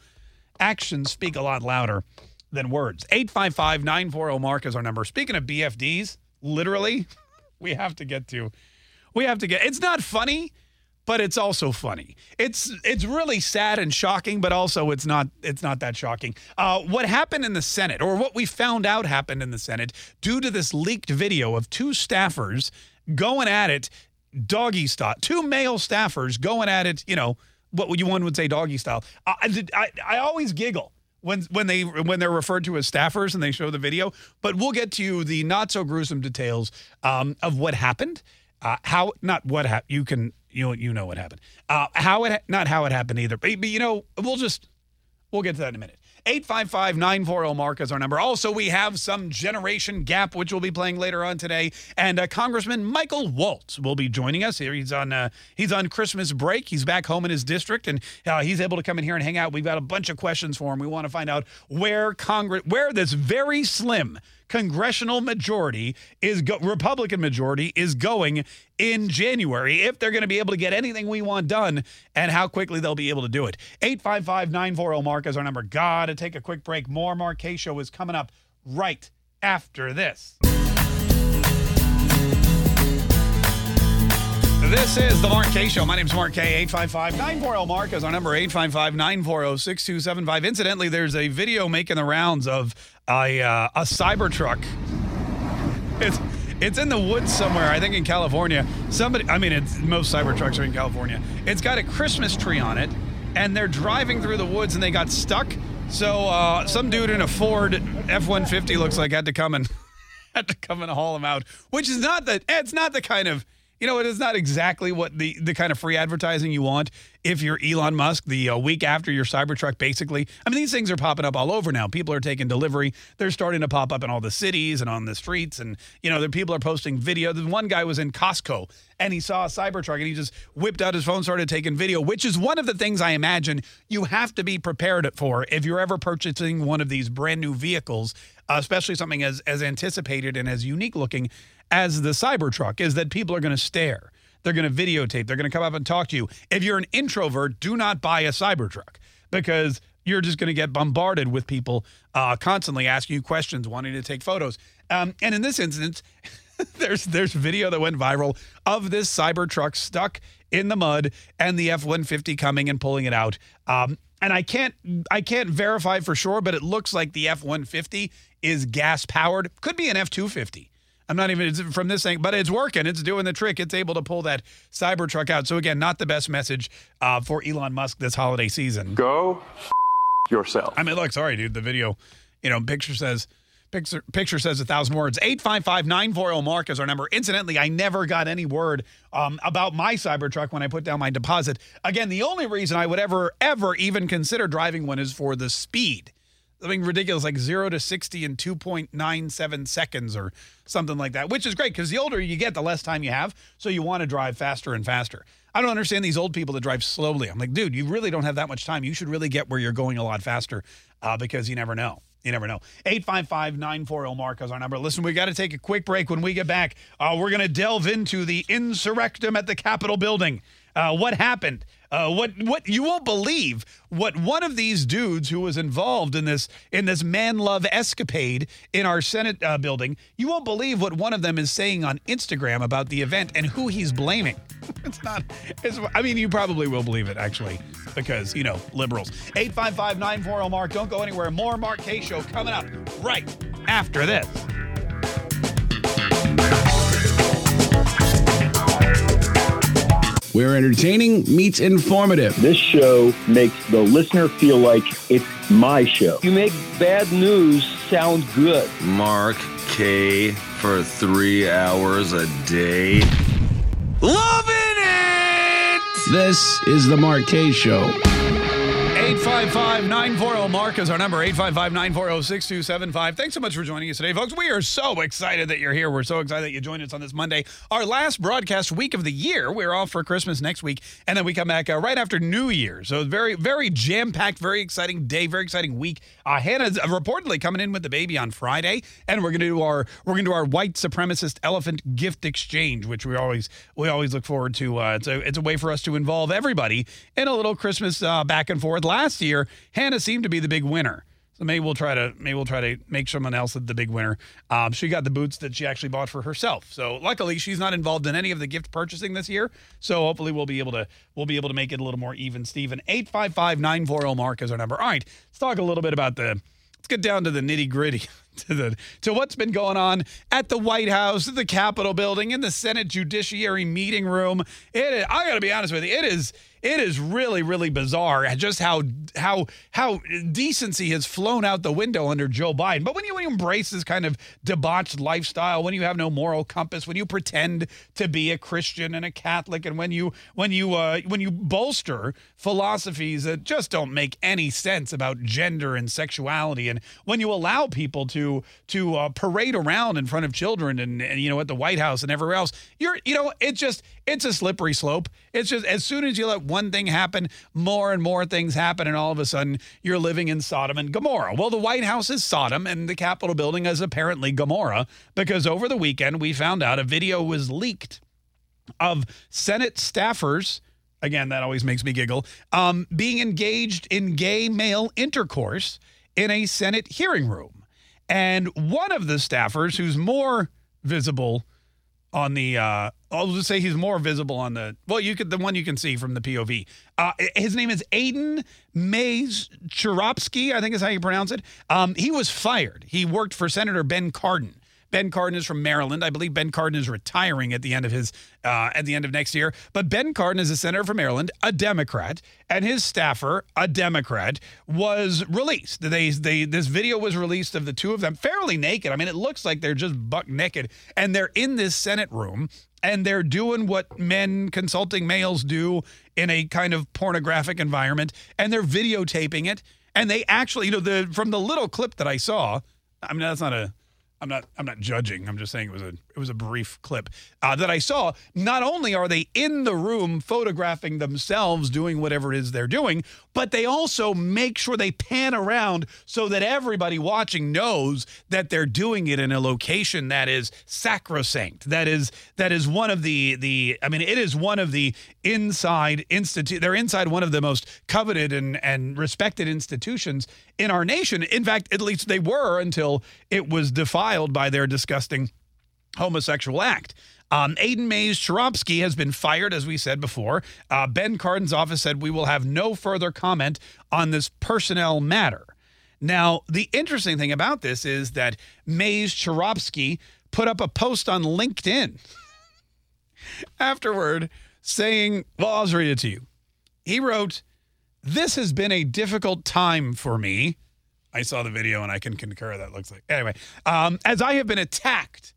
actions speak a lot louder than words. 855-940 Mark is our number. Speaking of BFDs, literally, [LAUGHS] we have to get to. We have to get. It's not funny, but it's also funny. It's it's really sad and shocking, but also it's not it's not that shocking. Uh, what happened in the Senate, or what we found out happened in the Senate, due to this leaked video of two staffers going at it, doggy style. Two male staffers going at it. You know what you one would say doggy style. I, I, I always giggle when when they when they're referred to as staffers and they show the video. But we'll get to the not so gruesome details um, of what happened, uh, how not what happened. You can you you know what happened. Uh, how it not how it happened either. But, but you know we'll just we'll get to that in a minute. 855 940 Mark is our number. Also, we have some Generation Gap, which we'll be playing later on today. And uh, Congressman Michael Waltz will be joining us here. He's on uh, he's on Christmas break. He's back home in his district, and uh, he's able to come in here and hang out. We've got a bunch of questions for him. We want to find out where Congress, where this very slim congressional majority is go- Republican majority is going in January if they're going to be able to get anything we want done and how quickly they'll be able to do it. 855-940 Mark is our number. Got to take a quick break. More Kaye show is coming up right after this. This is the Mark Kaye Show. My name is Mark Kaye. 855 940 Mark is our number 855 940 6275. Incidentally, there's a video making the rounds of a, uh, a Cybertruck. It's it's in the woods somewhere, I think in California. Somebody, I mean, it's most Cybertrucks are in California. It's got a Christmas tree on it, and they're driving through the woods and they got stuck. So uh, some dude in a Ford F-150 looks like had to come and [LAUGHS] had to come and haul them out, which is not the it's not the kind of you know, it is not exactly what the, the kind of free advertising you want if you're Elon Musk the uh, week after your Cybertruck, basically. I mean, these things are popping up all over now. People are taking delivery. They're starting to pop up in all the cities and on the streets. And, you know, the people are posting video. The one guy was in Costco and he saw a Cybertruck and he just whipped out his phone, started taking video, which is one of the things I imagine you have to be prepared for if you're ever purchasing one of these brand new vehicles, uh, especially something as, as anticipated and as unique looking as the Cybertruck is that people are going to stare. They're going to videotape. They're going to come up and talk to you. If you're an introvert, do not buy a Cybertruck because you're just going to get bombarded with people uh, constantly asking you questions, wanting to take photos. Um, and in this instance, [LAUGHS] there's there's video that went viral of this Cybertruck stuck in the mud and the F-150 coming and pulling it out. Um, and I can't I can't verify for sure, but it looks like the F-150 is gas powered. Could be an F-250. I'm not even from this thing, but it's working. It's doing the trick. It's able to pull that Cybertruck out. So again, not the best message uh, for Elon Musk this holiday season. Go yourself. I mean, look, sorry, dude. The video, you know, picture says picture picture says a thousand words. 855-940 Mark is our number. Incidentally, I never got any word um, about my Cybertruck when I put down my deposit. Again, the only reason I would ever ever even consider driving one is for the speed something ridiculous like zero to 60 in 2.97 seconds or something like that, which is great because the older you get, the less time you have. So you want to drive faster and faster. I don't understand these old people that drive slowly. I'm like, dude, you really don't have that much time. You should really get where you're going a lot faster uh, because you never know. You never know. 855 940 Mark is our number. Listen, we got to take a quick break. When we get back, uh, we're going to delve into the insurrectum at the Capitol building. Uh, what happened? Uh, what what you won't believe what one of these dudes who was involved in this in this man love escapade in our Senate uh, building. You won't believe what one of them is saying on Instagram about the event and who he's blaming. [LAUGHS] it's not. It's, I mean, you probably will believe it actually because you know liberals. 855-940 Mark. Don't go anywhere. More Mark Kaye Show coming up right after this. Where entertaining meets informative. This show makes the listener feel like it's my show. You make bad news sound good. Mark Kaye for three hours a day. Loving it! This is the Mark Kaye Show. 855 940 Mark is our number 855 940 6275. Thanks so much for joining us today, folks. We are so excited that you're here. We're so excited that you joined us on this Monday, our last broadcast week of the year. We're off for Christmas next week, and then we come back uh, right after New Year. So, very, very jam packed, very exciting day, very exciting week. Uh, Hannah's reportedly coming in with the baby on Friday, and we're going to do our we're to do our white supremacist elephant gift exchange, which we always we always look forward to. Uh, it's a it's a way for us to involve everybody in a little Christmas uh, back and forth. Last year, Hannah seemed to be the big winner. So maybe we'll try to maybe we'll try to make someone else the big winner. Um, she got the boots that she actually bought for herself. So luckily, she's not involved in any of the gift purchasing this year. So hopefully, we'll be able to we'll be able to make it a little more even. Steven eight five five nine four zero Mark is our number. All right, let's talk a little bit about the. Let's get down to the nitty gritty. [LAUGHS] [LAUGHS] To the to what's been going on at the White House, the Capitol building, in the Senate Judiciary meeting room. It I got to be honest with you, it is it is really really bizarre just how how how decency has flown out the window under Joe Biden. But when you, when you embrace this kind of debauched lifestyle, when you have no moral compass, when you pretend to be a Christian and a Catholic, and when you when you uh, when you bolster philosophies that just don't make any sense about gender and sexuality, and when you allow people to to uh, parade around in front of children and, and you know at the White House and everywhere else, you're you know it just it's a slippery slope. It's just as soon as you let one thing happen, more and more things happen, and all of a sudden you're living in Sodom and Gomorrah. Well, the White House is Sodom, and the Capitol building is apparently Gomorrah because over the weekend we found out a video was leaked of Senate staffers. Again, that always makes me giggle. Um, being engaged in gay male intercourse in a Senate hearing room. And one of the staffers, who's more visible on the, uh, I'll just say he's more visible on the, well, you could, the one you can see from the POV. Uh, his name is Aiden Mays Churopsky, I think is how you pronounce it. Um, he was fired. He worked for Senator Ben Cardin. Ben Cardin is from Maryland. I believe Ben Cardin is retiring at the end of his uh, at the end of next year. But Ben Cardin is a senator from Maryland, a Democrat, and his staffer, a Democrat, was released. They they this video was released of the two of them fairly naked. I mean, it looks like they're just buck naked, and they're in this Senate room. And they're doing what men consulting males do in a kind of pornographic environment, and they're videotaping it. And they actually, you know, the from the little clip that I saw, I mean, that's not a I'm not I'm not judging. I'm just saying it was a it was a brief clip uh, that I saw. Not only are they in the room photographing themselves doing whatever it is they're doing, but they also make sure they pan around so that everybody watching knows that they're doing it in a location that is sacrosanct. That is that is one of the the I mean it is one of the inside institute. They're inside one of the most coveted and and respected institutions in our nation. In fact, at least they were until it was defiled by their disgusting homosexual act. Um, Aidan Maese-Czeropski has been fired, as we said before. Uh, ben Cardin's office said we will have no further comment on this personnel matter. Now, the interesting thing about this is that Maese-Czeropski put up a post on LinkedIn [LAUGHS] afterward saying, Well, I'll just read it to you. He wrote, This has been a difficult time for me. I saw the video and I can concur that looks like. Anyway, um, as I have been attacked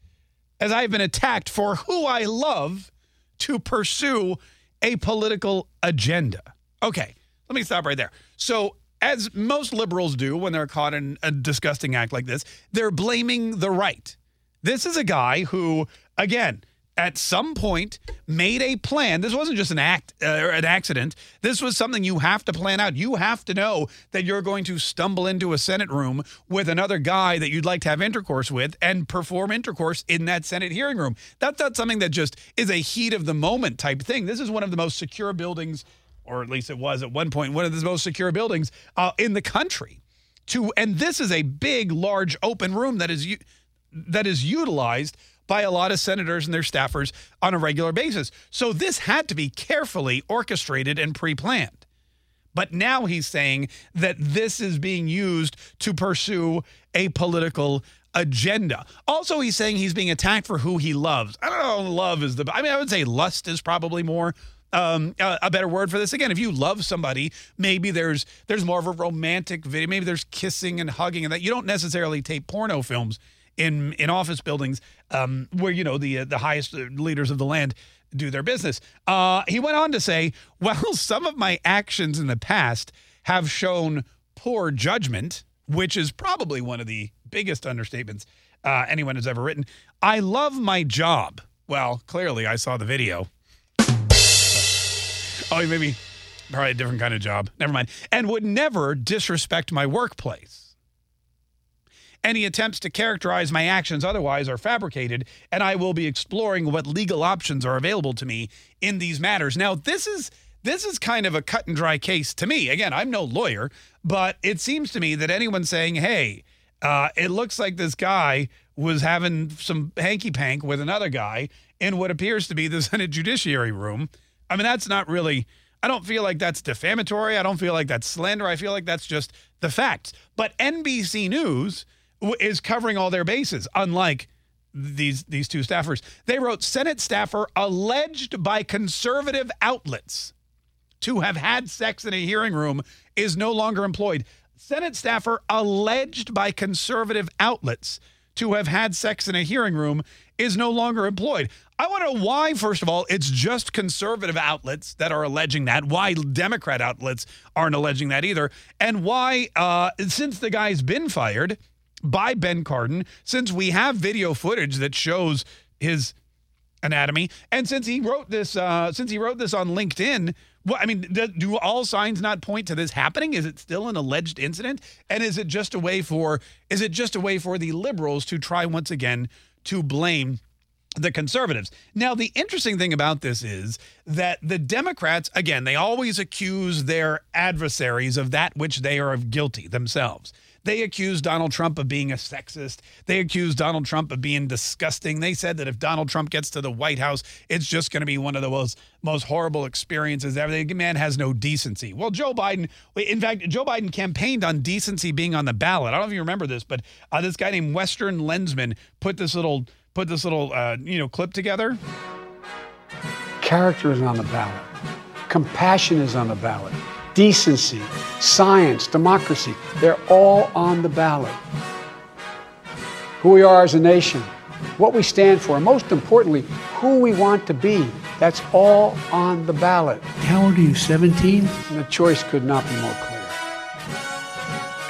as I have been attacked for who I love to pursue a political agenda. Okay, let me stop right there. So as most liberals do when they're caught in a disgusting act like this, they're blaming the right. This is a guy who, again, at some point made a plan. This wasn't just an act uh, or an accident. This was something you have to plan out. You have to know that you're going to stumble into a Senate room with another guy that you'd like to have intercourse with and perform intercourse in that Senate hearing room. That's not something that just is a heat of the moment type thing. This is one of the most secure buildings, or at least it was at one point, one of the most secure buildings uh, in the country. To and this is a big, large, open room that is that is utilized by a lot of senators and their staffers on a regular basis. So this had to be carefully orchestrated and pre planned. But now he's saying that this is being used to pursue a political agenda. Also, he's saying he's being attacked for who he loves. I don't know, love is the, I mean, I would say lust is probably more. Um, a, a better word for this again. If you love somebody, maybe there's there's more of a romantic video. Maybe there's kissing and hugging, and that you don't necessarily tape porno films in in office buildings um, where you know the uh, the highest leaders of the land do their business. Uh, he went on to say, [LAUGHS] "Well, some of my actions in the past have shown poor judgment, which is probably one of the biggest understatements uh, anyone has ever written. I love my job. Well, clearly, I saw the video. [LAUGHS] oh, maybe probably a different kind of job. Never mind. And would never disrespect my workplace." Any attempts to characterize my actions otherwise are fabricated, and I will be exploring what legal options are available to me in these matters. Now, this is this is kind of a cut and dry case to me. Again, I'm no lawyer, but it seems to me that anyone saying, "Hey, uh, it looks like this guy was having some hanky pank with another guy in what appears to be the Senate [LAUGHS] Judiciary room," I mean, that's not really. I don't feel like that's defamatory. I don't feel like that's slander. I feel like that's just the facts. But NBC News is covering all their bases, unlike these these two staffers. They wrote Senate staffer alleged by conservative outlets to have had sex in a hearing room is no longer employed. Senate staffer alleged by conservative outlets to have had sex in a hearing room is no longer employed. I want to know why, first of all, it's just conservative outlets that are alleging that, why Democrat outlets aren't alleging that either, and why, uh, since the guy's been fired, by Ben Cardin since we have video footage that shows his anatomy and since he wrote this uh, since he wrote this on LinkedIn what I mean do, do all signs not point to this happening is it still an alleged incident and is it just a way for is it just a way for the liberals to try once again to blame the conservatives. Now, the interesting thing about this is that the Democrats, again, they always accuse their adversaries of that which they are of guilty themselves. They accused Donald Trump of being a sexist. They accused Donald Trump of being disgusting. They said that if Donald Trump gets to the White House, it's just going to be one of the most, most horrible experiences ever. The man has no decency. Well, Joe Biden, in fact, Joe Biden campaigned on decency being on the ballot. I don't know if you remember this, but uh, this guy named Western Lensman put this little put this little uh, you know clip together. Character is on the ballot. Compassion is on the ballot decency, science, democracy, they're all on the ballot. Who we are as a nation, what we stand for, and most importantly, who we want to be, that's all on the ballot. How old are you, 17? And the choice could not be more clear.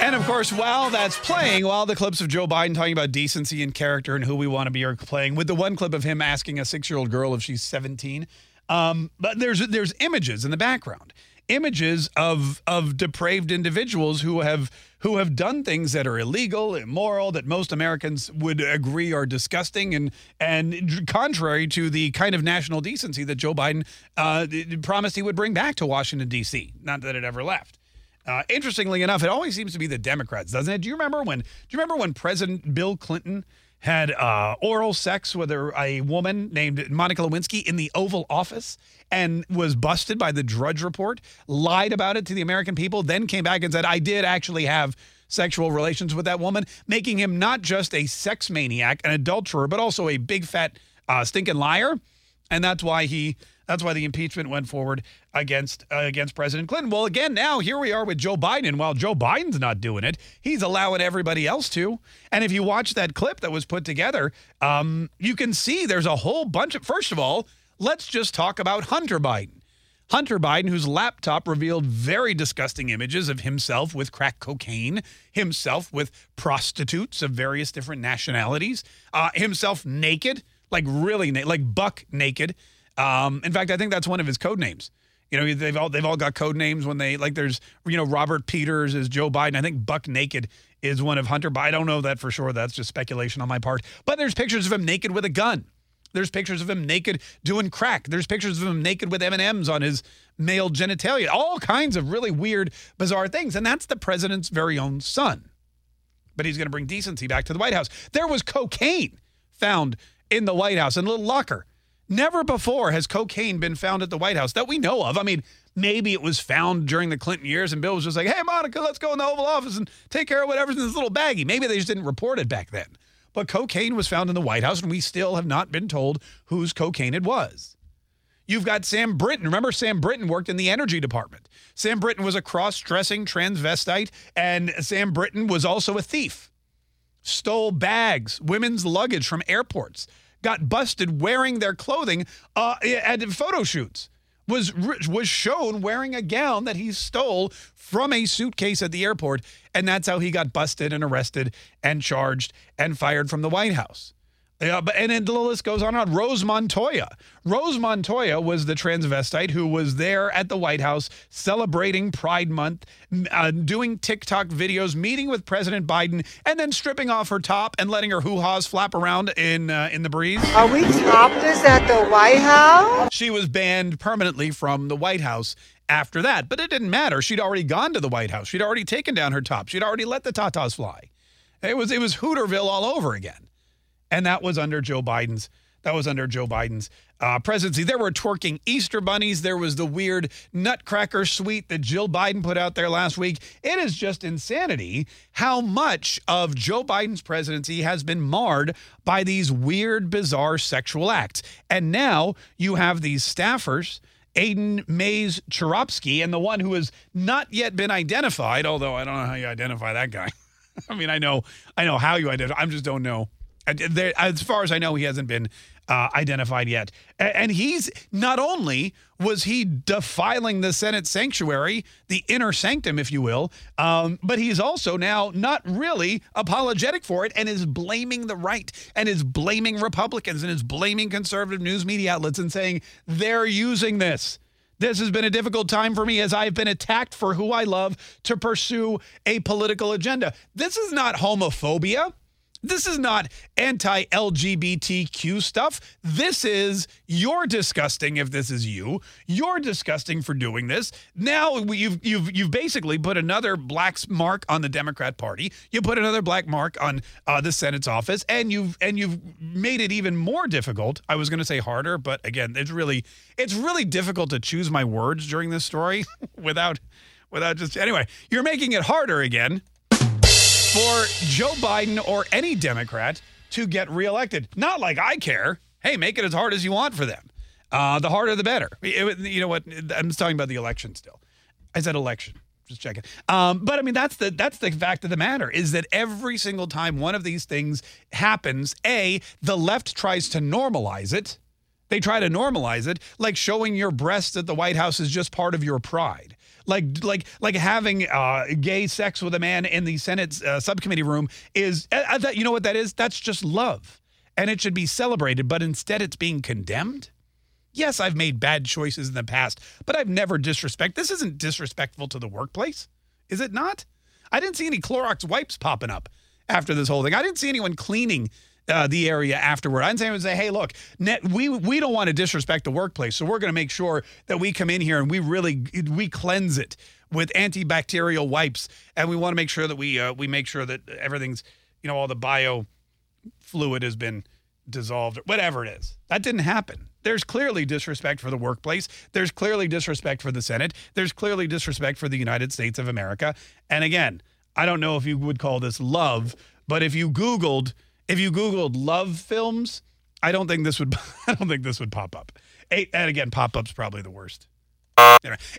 And of course, while that's playing, while the clips of Joe Biden talking about decency and character and who we want to be are playing, with the one clip of him asking a six year old girl if she's 17, um, but there's there's images in the background images of of depraved individuals who have who have done things that are illegal, immoral, that most Americans would agree are disgusting and and contrary to the kind of national decency that Joe Biden uh, promised he would bring back to Washington D.C. Not that it ever left. Uh, interestingly enough, it always seems to be the Democrats, doesn't it? Do you remember when? Do you remember when President Bill Clinton? Had uh, oral sex with a, woman named Monica Lewinsky in the Oval Office and was busted by the Drudge Report, lied about it to the American people, then came back and said, I did actually have sexual relations with that woman, making him not just a sex maniac, an adulterer, but also a big fat uh, stinking liar. And that's why he that's why the impeachment went forward against uh, against President Clinton. Well, again, now here we are with Joe Biden. While Joe Biden's not doing it, he's allowing everybody else to. And if you watch that clip that was put together, um, you can see there's a whole bunch of. First of all, let's just talk about Hunter Biden. Hunter Biden, whose laptop revealed very disgusting images of himself with crack cocaine, himself with prostitutes of various different nationalities, uh, himself naked, like really naked, like buck naked. Um, in fact, I think that's one of his code names. You know, they've all they've all got code names when they like. There's you know Robert Peters is Joe Biden. I think Buck Naked is one of Hunter. But I don't know that for sure. That's just speculation on my part. But there's pictures of him naked with a gun. There's pictures of him naked doing crack. There's pictures of him naked with M&Ms on his male genitalia. All kinds of really weird, bizarre things. And that's the president's very own son. But he's going to bring decency back to the White House. There was cocaine found in the White House in a little locker. Never before has cocaine been found at the White House that we know of. I mean, maybe it was found during the Clinton years and Bill was just like, hey, Monica, let's go in the Oval Office and take care of whatever's in this little baggie. Maybe they just didn't report it back then. But cocaine was found in the White House, and we still have not been told whose cocaine it was. You've got Sam Brinton. Remember, Sam Brinton worked in the energy department. Sam Brinton was a cross dressing transvestite, and Sam Brinton was also a thief. Stole bags, women's luggage from airports, got busted wearing their clothing uh, at photo shoots was was shown wearing a gown that he stole from a suitcase at the airport, and that's how he got busted and arrested and charged and fired from the White House. Yeah, but and then the list goes on and on. Rose Montoya. Rose Montoya was the transvestite who was there at the White House celebrating Pride Month, uh, doing TikTok videos, meeting with President Biden, and then stripping off her top and letting her hoo-haws flap around in uh, in the breeze. Are we topless at the White House? She was banned permanently from the White House after that, but it didn't matter. She'd already gone to the White House. She'd already taken down her top. She'd already let the tatas fly. It was it was Hooterville all over again and that was under Joe Biden's. That was under Joe Biden's uh, presidency. There were twerking Easter bunnies. There was the weird Nutcracker suite that Jill Biden put out there last week. It is just insanity how much of Joe Biden's presidency has been marred by these weird, bizarre sexual acts. And now you have these staffers. Aiden Mays Charopsky and the one who has not yet been identified, although I don't know how you identify that guy. [LAUGHS] I mean, I know I know how you identify. I just don't know there, as far as I know, he hasn't been uh, identified yet. And he's not only was he defiling the Senate sanctuary, the inner sanctum, if you will, um, but he's also now not really apologetic for it and is blaming the right and is blaming Republicans and is blaming conservative news media outlets and saying they're using this. This has been a difficult time for me as I've been attacked for who I love to pursue a political agenda. This is not homophobia. This is not anti LGBTQ stuff. This is you're disgusting if this is you. You're disgusting for doing this. Now you've you've you've basically put another black mark on the Democrat Party. You put another black mark on uh, the Senate's office, and you've and you've made it even more difficult. I was going to say harder, but again, it's really it's really difficult to choose my words during this story [LAUGHS] without without just anyway. You're making it harder again for Joe Biden or any Democrat to get reelected. Not like I care. Hey, make it as hard as you want for them. Uh, the harder, the better. It, you know what? I'm just talking about the election still. I said election. Just checking. Um, but I mean, that's the that's the fact of the matter is that every single time one of these things happens, a the left tries to normalize it. They try to normalize it, like showing your breasts at the White House is just part of your pride like like like having uh, gay sex with a man in the Senate uh, subcommittee room is you know what that is? That's just love, and it should be celebrated. But instead, it's being condemned. Yes, I've made bad choices in the past, but I've never disrespect. This isn't disrespectful to the workplace, is it not? I didn't see any Clorox wipes popping up after this whole thing. I didn't see anyone cleaning uh, the area afterward. I'm saying, say, hey, look, net, we we don't want to disrespect the workplace, so we're going to make sure that we come in here and we really we cleanse it with antibacterial wipes, and we want to make sure that we uh, we make sure that everything's you know all the bio fluid has been dissolved, whatever it is. That didn't happen. There's clearly disrespect for the workplace. There's clearly disrespect for the Senate. There's clearly disrespect for the United States of America. And again, I don't know if you would call this love, but if you Googled if you Googled love films, I don't think this would. [LAUGHS] I don't think this would pop up. And again, pop up's probably the worst.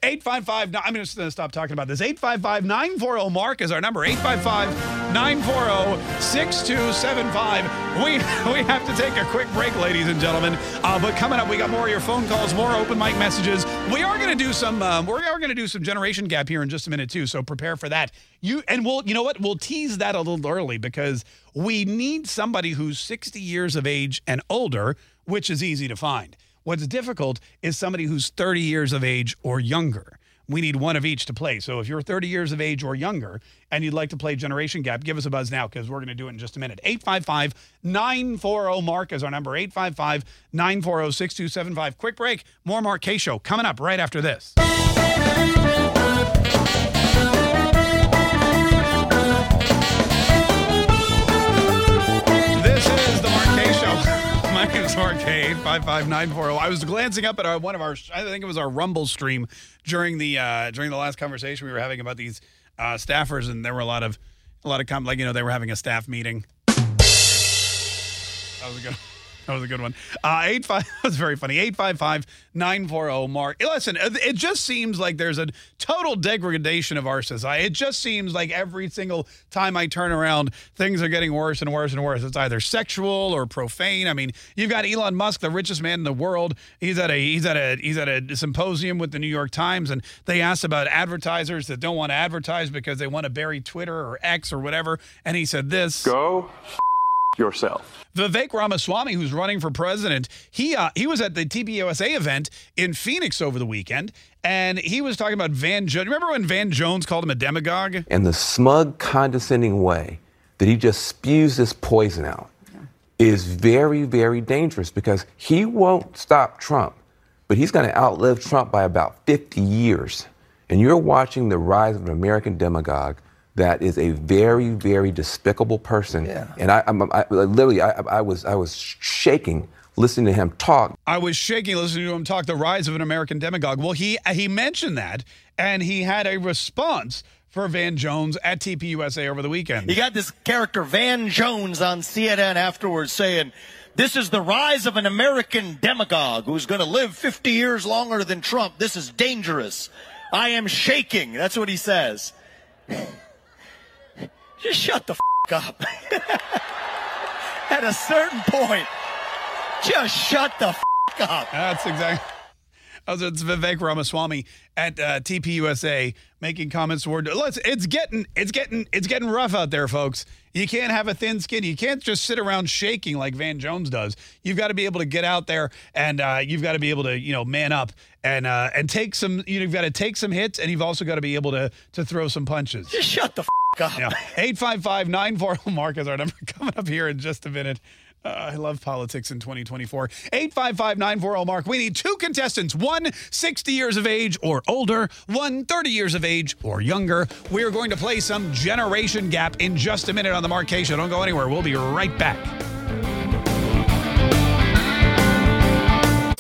Eight five five. I'm just going to stop talking about this. 855 940 Mark is our number. 855 940 6275. We [LAUGHS] we have to take a quick break, ladies and gentlemen. Uh, but coming up, we got more of your phone calls, more open mic messages. We are going to do some. Um, we are going to do some generation gap here in just a minute too. So prepare for that. You and we'll. You know what? We'll tease that a little early because we need somebody who's 60 years of age and older, which is easy to find. What's difficult is somebody who's 30 years of age or younger. We need one of each to play. So if you're 30 years of age or younger and you'd like to play Generation Gap, give us a buzz now because we're going to do it in just a minute. 855 940 Mark is our number 855 940 6275. Quick break. More Mark Kaye Show coming up right after this. This My name is Mark Kaye. 855 I was glancing up at our, one of our, I think it was our Rumble stream during the uh, during the last conversation we were having about these uh, staffers, and there were a lot of a lot of com- like you know they were having a staff meeting. That was a good. That was a good one. Uh, eight five. [LAUGHS] That was very funny. Eight five five nine four zero. Mark. Listen, it just seems like there's a total degradation of our society. It just seems like every single time I turn around, things are getting worse and worse and worse. It's either sexual or profane. I mean, you've got Elon Musk, the richest man in the world. He's at a he's at a he's at a symposium with the New York Times, and they asked about advertisers that don't want to advertise because they want to bury Twitter or X or whatever, and he said this: Go yourself. Vivek Ramaswamy, who's running for president, he uh, he was at the TPUSA event in Phoenix over the weekend, and he was talking about Van Jones. Remember when Van Jones called him a demagogue? And the smug, condescending way that he just spews this poison out is very, very dangerous because he won't stop Trump, but he's going to outlive Trump by about 50 years. And you're watching the rise of an American demagogue that is a very, very despicable person. And I, I'm, I, literally, I, I was, I was shaking listening to him talk. I was shaking listening to him talk the rise of an American demagogue. Well, he he mentioned that, and he had a response for Van Jones at TPUSA over the weekend. You got this character Van Jones on CNN afterwards saying. This is the rise of an American demagogue who's going to live 50 years longer than Trump. This is dangerous. I am shaking. That's what he says. Just shut the f- up. [LAUGHS] At a certain point, just shut the f- up. That's exactly. Oh, it's Vivek Ramaswamy at uh, TPUSA making comments toward. Let's. It's getting. It's getting. It's getting rough out there, folks. You can't have a thin skin. You can't just sit around shaking like Van Jones does. You've got to be able to get out there and uh, you've got to be able to, you know, man up and uh, and take some. You know, you've got to take some hits and you've also got to be able to to throw some punches. Just shut the f- up. Yeah. 855 940 Mark is our number [LAUGHS] coming up here in just a minute. Uh, I love politics in 2024. 855 940 Mark. We need two contestants one 60 years of age or older, one 30 years of age or younger. We are going to play some generation gap in just a minute on the Mark Kaye Show. Don't go anywhere. We'll be right back.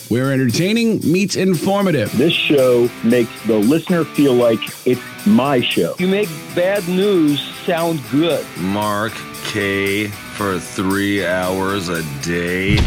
We're entertaining meets informative. This show makes the listener feel like it's my show. You make bad news sound good. Mark Kaye for three hours a day.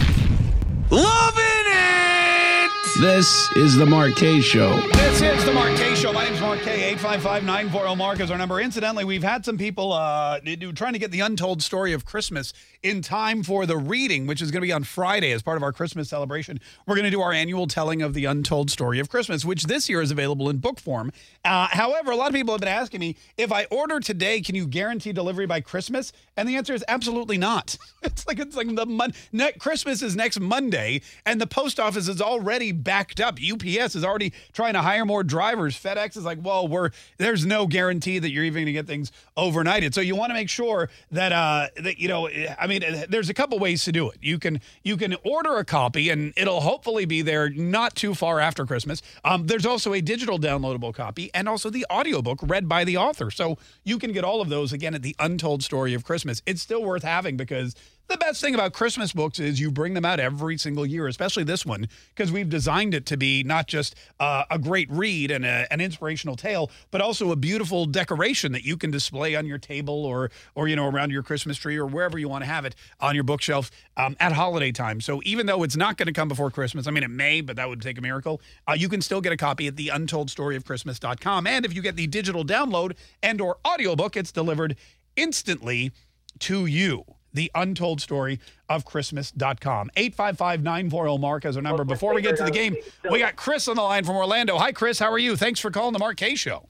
Loving it! This is the Mark Kaye Show. This is the Mark Kaye Show. My name's Mark Kaye. 855 940 Mark is our number. Incidentally, we've had some people uh, trying to get the untold story of Christmas in time for the reading, which is going to be on Friday as part of our Christmas celebration. We're going to do our annual telling of the untold story of Christmas, which this year is available in book form. Uh, however, a lot of people have been asking me if I order today, can you guarantee delivery by Christmas? And the answer is absolutely not. [LAUGHS] It's like it's like the mon- ne- Christmas is next Monday, and the post office is already backed up. UPS is already trying to hire more drivers. FedEx is like, well, we're there's no guarantee that you're even going to get things overnighted. So you want to make sure that uh that you know, I mean, there's a couple ways to do it. You can you can order a copy, and it'll hopefully be there not too far after Christmas. Um, there's also a digital downloadable copy, and also the audiobook read by the author. So you can get all of those again at the Untold Story of Christmas. It's still worth having because The best thing about Christmas books is you bring them out every single year, especially this one, because we've designed it to be not just uh, a great read and a, an inspirational tale, but also a beautiful decoration that you can display on your table or, or you know, around your Christmas tree or wherever you want to have it on your bookshelf um, at holiday time. So even though it's not going to come before Christmas, I mean, it may, but that would take a miracle. Uh, you can still get a copy at the untoldstoryofchristmas.com. And if you get the digital download and or audiobook, it's delivered instantly to you the untold story of Christmas.com. 855 940 Mark as our number. Before we get to the game, we got Chris on the line from Orlando. Hi, Chris. How are you? Thanks for calling the Mark Kaye Show.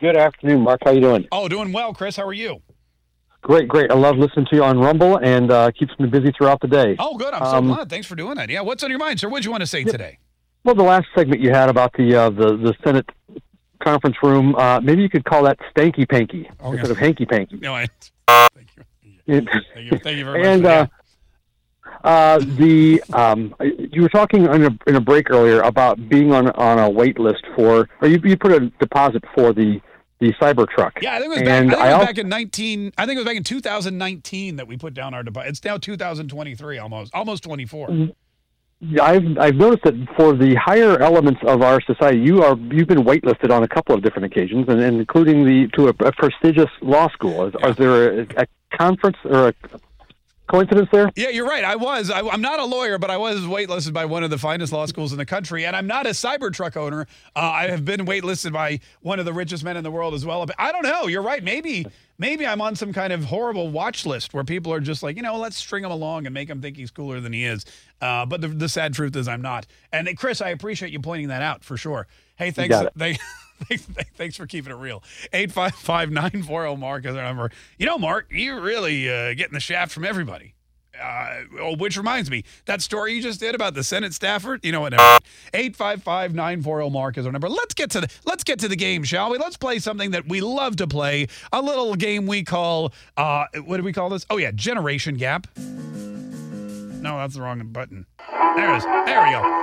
Good afternoon, Mark. How are you doing? Oh, doing well, Chris. How are you? Great, great. I love listening to you on Rumble and uh, keeps me busy throughout the day. Oh, good. I'm Um, so glad. Thanks for doing that. Yeah, what's on your mind, sir? What would you want to say today? Well, the last segment you had about the uh, the the Senate conference room, uh, maybe you could call that Stanky Panky Okay. instead of Hanky Panky. No, I, [LAUGHS] Thank you, thank you very much. and uh, uh, the um, you were talking in a, in a break earlier about being on on a wait list for, or you, you put a deposit for the the Cybertruck. yeah, I think it was, back, think it was back in 19. I think it was back in 2019 that we put down our deposit. It's now 2023, almost, almost 24. I've I've noticed that for the higher elements of our society, you are you've been waitlisted on a couple of different occasions, and, and including the to a, a prestigious law school. Is, is there a, a conference or a coincidence there? Yeah, you're right. I was. I, I'm not a lawyer, but I was waitlisted by one of the finest law schools in the country, and I'm not a Cybertruck owner. Uh, I have been waitlisted by one of the richest men in the world as well. But I don't know. You're right. Maybe, maybe I'm on some kind of horrible watch list where people are just like, you know, let's string him along and make him think he's cooler than he is. Uh, but the, the sad truth is, I'm not. And uh, Chris, I appreciate you pointing that out for sure. Hey, thanks. [LAUGHS] [LAUGHS] thanks, for keeping it real. 855 940 Mark is our number. You know, Mark, you're really uh, getting the shaft from everybody. Uh, oh, which reminds me, that story you just did about the Senate staffer. You know what? 855 940 Mark is our number. Let's get to the let's get to the game, shall we? Let's play something that we love to play. A little game we call uh, what do we call this? Oh yeah, Generation Gap. No, that's the wrong button. There it is. There we go.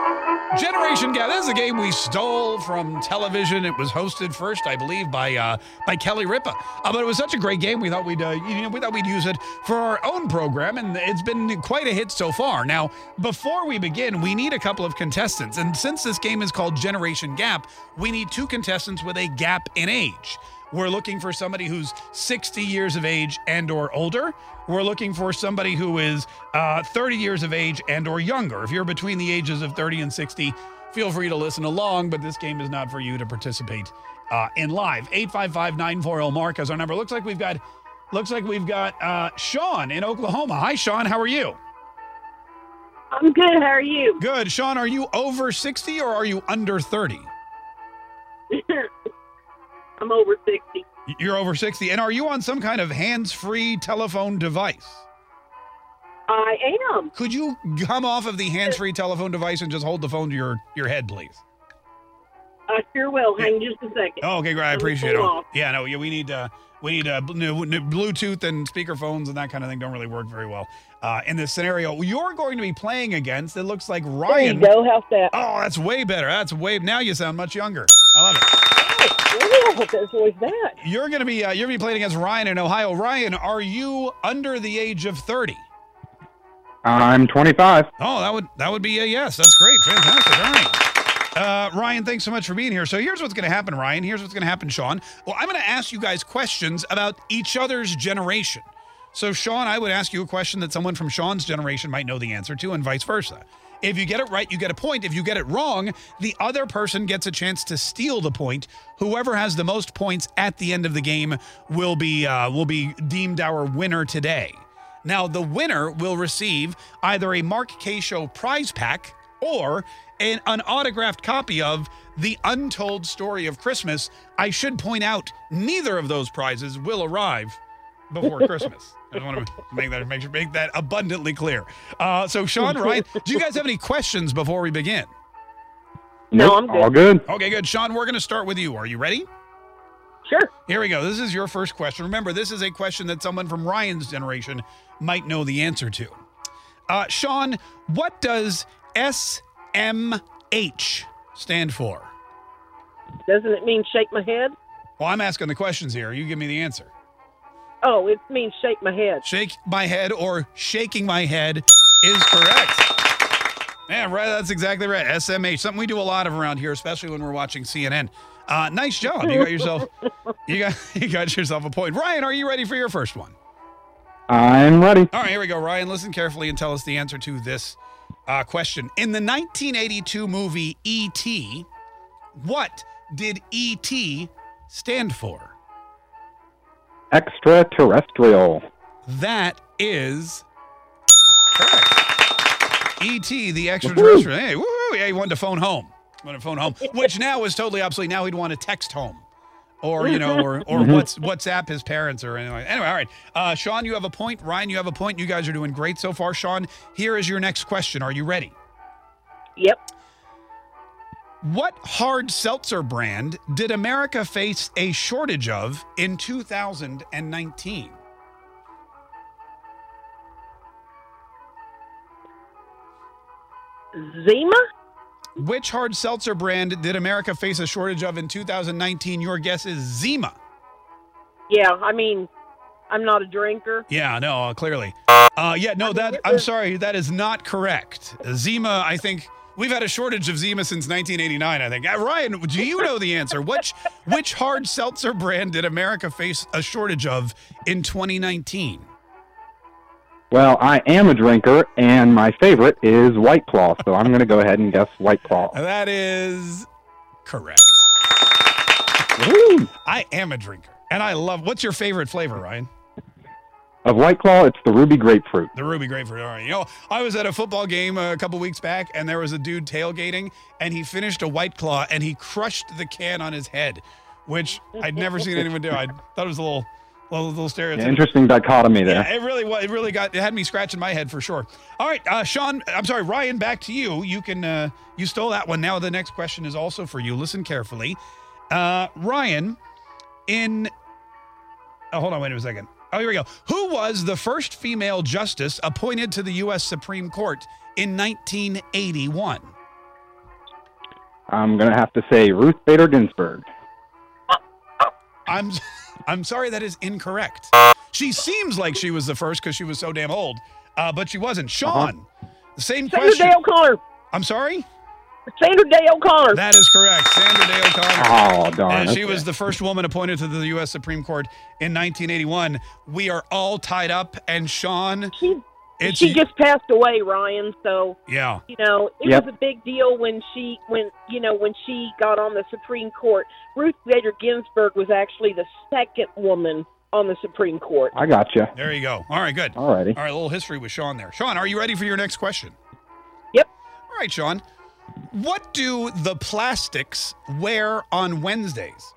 Generation Gap. This is a game we stole from television. It was hosted first, I believe, by uh, by Kelly Ripa. Uh, but it was such a great game. We thought we'd uh, you know we thought we'd use it for our own program, and it's been quite a hit so far. Now, before we begin, we need a couple of contestants, and since this game is called Generation Gap, we need two contestants with a gap in age. We're looking for somebody who's 60 years of age and or older. We're looking for somebody who is uh, 30 years of age and or younger. If you're between the ages of 30 and 60, feel free to listen along, but this game is not for you to participate uh, in live. 855-940 Mark as our number. Looks like we've got looks like we've got uh, Sean in Oklahoma. Hi Sean, how are you? I'm good. How are you? Good. Sean, are you over 60 or are you under 30? [LAUGHS] I'm over 60. You're over 60. And are you on some kind of hands-free telephone device? I am. Could you come off of the hands-free telephone device and just hold the phone to your, your head, please? I sure will. Hang just a second. Oh, okay, great. I appreciate it. off. Yeah, no, yeah, we need uh, we need uh, new- new Bluetooth and speaker phones and that kind of thing don't really work very well uh, in this scenario. You're going to be playing against. It looks like There you Ryan. go. How's that? Oh, that's way better. That's way. Now you sound much younger. I love it. Oh, that's always that. You're going to be uh, you're going to be playing against Ryan in Ohio. Ryan, are you under the age of 30? I'm 25. Oh, that would that would be a yes. That's great. Fantastic. All right. Uh, Ryan, thanks so much for being here. So here's what's going to happen, Ryan. Here's what's going to happen, Sean. Well, I'm going to ask you guys questions about each other's generation. So, Sean, I would ask you a question that someone from Sean's generation might know the answer to, and vice versa. If you get it right, you get a point. If you get it wrong, the other person gets a chance to steal the point. Whoever has the most points at the end of the game will be uh, will be deemed our winner today. Now, the winner will receive either a Mark Kaye Show prize pack or an, an autographed copy of The Untold Story of Christmas. I should point out, neither of those prizes will arrive before [LAUGHS] Christmas. I just want to make that make sure make that abundantly clear. Uh, so, Sean, Ryan, do you guys have any questions before we begin? No, I'm good. All good. Okay, good. Sean, we're going to start with you. Are you ready? Sure. Here we go. This is your first question. Remember, this is a question that someone from Ryan's generation might know the answer to. Uh, Sean, what does SMH stand for? Doesn't it mean shake my head? Well, I'm asking the questions here. You give me the answer. Oh, it means shake my head. Shake my head or shaking my head is correct. Man, right, that's exactly right. SMH, something we do a lot of around here, especially when we're watching CNN. Uh, nice job. You got yourself [LAUGHS] you got [LAUGHS] you got yourself a point. Ryan, are you ready for your first one? I'm ready. All right, here we go. Ryan, listen carefully and tell us the answer to this uh, question. In the 1982 movie E.T., what did E.T. stand for? Extraterrestrial. That is correct. E.T., the extraterrestrial. Hey, woo, yeah, he wanted to phone home. Wanted to phone home, which now is totally obsolete. Now he'd want to text home. Or, you know, or, or Mhm. what's WhatsApp his parents or anyway. Anyway, all right. Uh, Sean, you have a point. Ryan, you have a point. You guys are doing great so far. Sean, here is your next question. Are you ready? Yep. What hard seltzer brand did America face a shortage of in 2019? Zima? Which hard seltzer brand did America face a shortage of in 2019? Your guess is Zima. Yeah, I mean, I'm not a drinker. Yeah, no, uh, clearly. Uh, yeah, no, that I'm sorry, that is not correct. Zima, I think we've had a shortage of Zima since 1989. I think. Uh, Ryan, do you know the answer? Which which hard seltzer brand did America face a shortage of in 2019? Well, I am a drinker, and my favorite is White Claw, so I'm going to go ahead and guess White Claw. That is correct. Woo! I am a drinker, and I love. What's your favorite flavor, Ryan? Of White Claw, it's the Ruby Grapefruit. The ruby grapefruit. All right. You know, I was at a football game a couple weeks back, and there was a dude tailgating, and he finished a white claw, and he crushed the can on his head, which I'd never seen anyone do. I thought it was a little, little, little Yeah, stereotypical. interesting dichotomy there. Yeah, it really was. It really got. It had me scratching my head for sure. All right, uh, Sean. I'm sorry, Ryan. Back to you. You can. Uh, you stole that one. Now the next question is also for you. Listen carefully, uh, Ryan. In. Oh, hold on. Wait a second. Oh, here we go. Who was the first female justice appointed to the U.S. Supreme Court in 1981? I'm going to have to say Ruth Bader Ginsburg. I'm. I'm sorry. That is incorrect. She seems like she was the first because she was so damn old, uh, but she wasn't. Sean. The same Sandra question. Day O'Connor. I'm sorry. Sandra Day O'Connor. That is correct. Sandra Day O'Connor. Oh, darn. And she okay. was the first woman appointed to the U.S. Supreme Court in 1981. We are all tied up, and Sean, it's she just passed away, Ryan. So yeah. you know it Yep. was a big deal when she when you know when she got on the Supreme Court. Ruth Bader Ginsburg was actually the second woman on the Supreme Court. I got you. There you go. All right, good. All righty. All right, a little history with Sean there. Sean, are you ready for your next question? Yep. All right, Sean. What do the plastics wear on Wednesdays?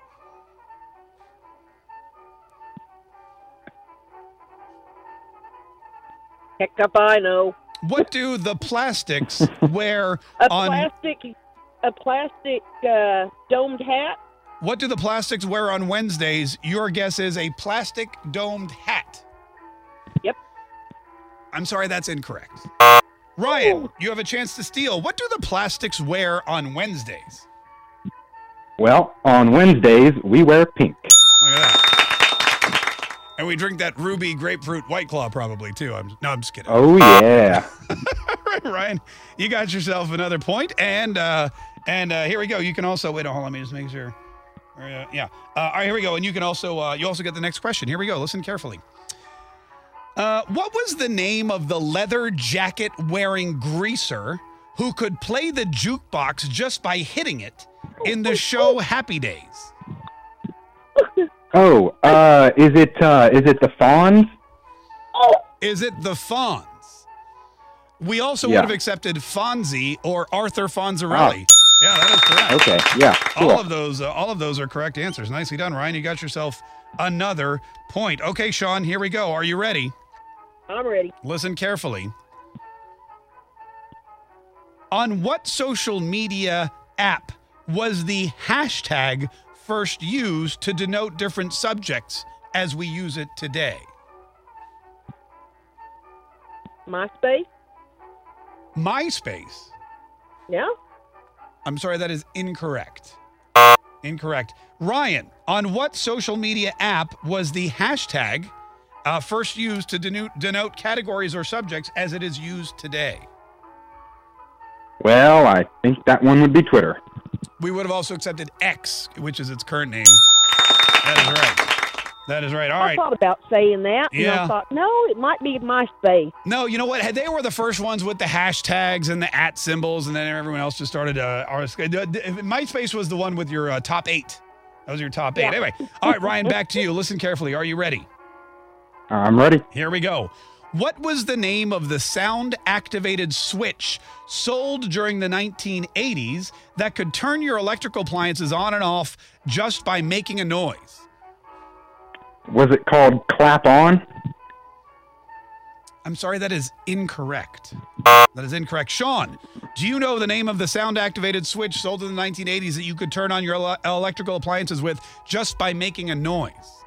Heck up, I know. What do the plastics [LAUGHS] wear A on plastic a plastic uh, domed hat. What do the plastics wear on Wednesdays? Your guess is a plastic domed hat. Yep. I'm sorry, that's incorrect. Ryan, you have a chance to steal. What do the plastics wear on Wednesdays? Well, on Wednesdays, we wear pink. Look at that. And we drink that ruby grapefruit white claw probably too. I'm no, I'm just kidding. Oh, yeah. [LAUGHS] Ryan, you got yourself another point, and uh, and uh, here we go. You can also wait. Hold on, let me just make sure. Uh, yeah. Uh, all right, here we go. And you can also uh, you also get the next question. Here we go. Listen carefully. Uh, what was the name of the leather jacket wearing greaser who could play the jukebox just by hitting it in the show Happy Days? Oh, uh, is it uh, is it the Fonz? Is it the Fonz? We also Yeah. would have accepted Fonzie or Arthur Fonzarelli. Yeah, that is correct. Okay, yeah, cool. All of those, uh, all of those are correct answers. Nicely done, Ryan. You got yourself another point. Okay, Sean, here we go. Are you ready? I'm ready. Listen carefully. On what social media app was the hashtag first used to denote different subjects as we use it today? MySpace. MySpace. Yeah. I'm sorry, that is incorrect. Incorrect. Ryan, on what social media app was the hashtag uh, first used to denote, denote categories or subjects as it is used today? Well, I think that one would be Twitter. We would have also accepted X, which is its current name. That is right. That is right. All I right. thought about saying that, and Yeah. I thought, no, it might be MySpace. No, you know what? They were the first ones with the hashtags and the at symbols, and then everyone else just started. Uh, MySpace was the one with your uh, top eight. That was your top eight. Yeah. Anyway, all right, Ryan, back to you. Listen carefully. Are you ready? I'm ready. Here we go. What was the name of the sound activated switch sold during the 1980s that could turn your electrical appliances on and off just by making a noise? Was it called Clap On? I'm sorry, that is incorrect. That is incorrect. Sean, do you know the name of the sound activated switch sold in the 1980s that you could turn on your electrical appliances with just by making a noise?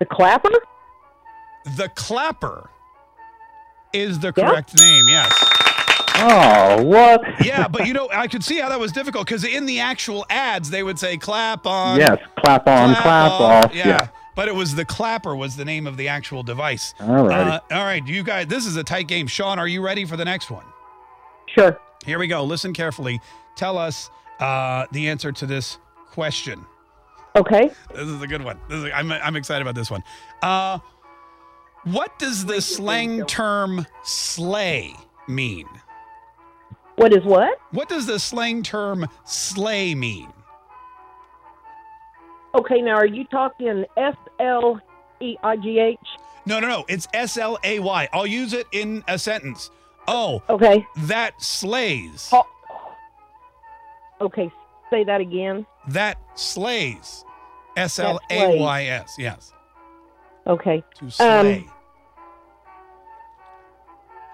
The clapper? The clapper is the correct name, yes. Oh, what? Yeah, but you know, I could see how that was difficult because in the actual ads, they would say clap on. Yes, clap on, clap, off. Yeah. Yeah. But it was the clapper was the name of the actual device. All righty. Uh, all right, you guys, this is a tight game. Sean, are you ready for the next one? Sure. Here we go. Listen carefully. Tell us uh, the answer to this question. Okay. This is a good one. This is, I'm, I'm excited about this one. Uh, what does the slang term slay mean? What is what? What does the slang term slay mean? Okay, now are you talking S L E I G H? No, no, no. It's S L A Y. I'll use it in a sentence. Oh, Okay. that slays. Okay, say that again. That slays. S L A Y S. Yes. Okay. To slay.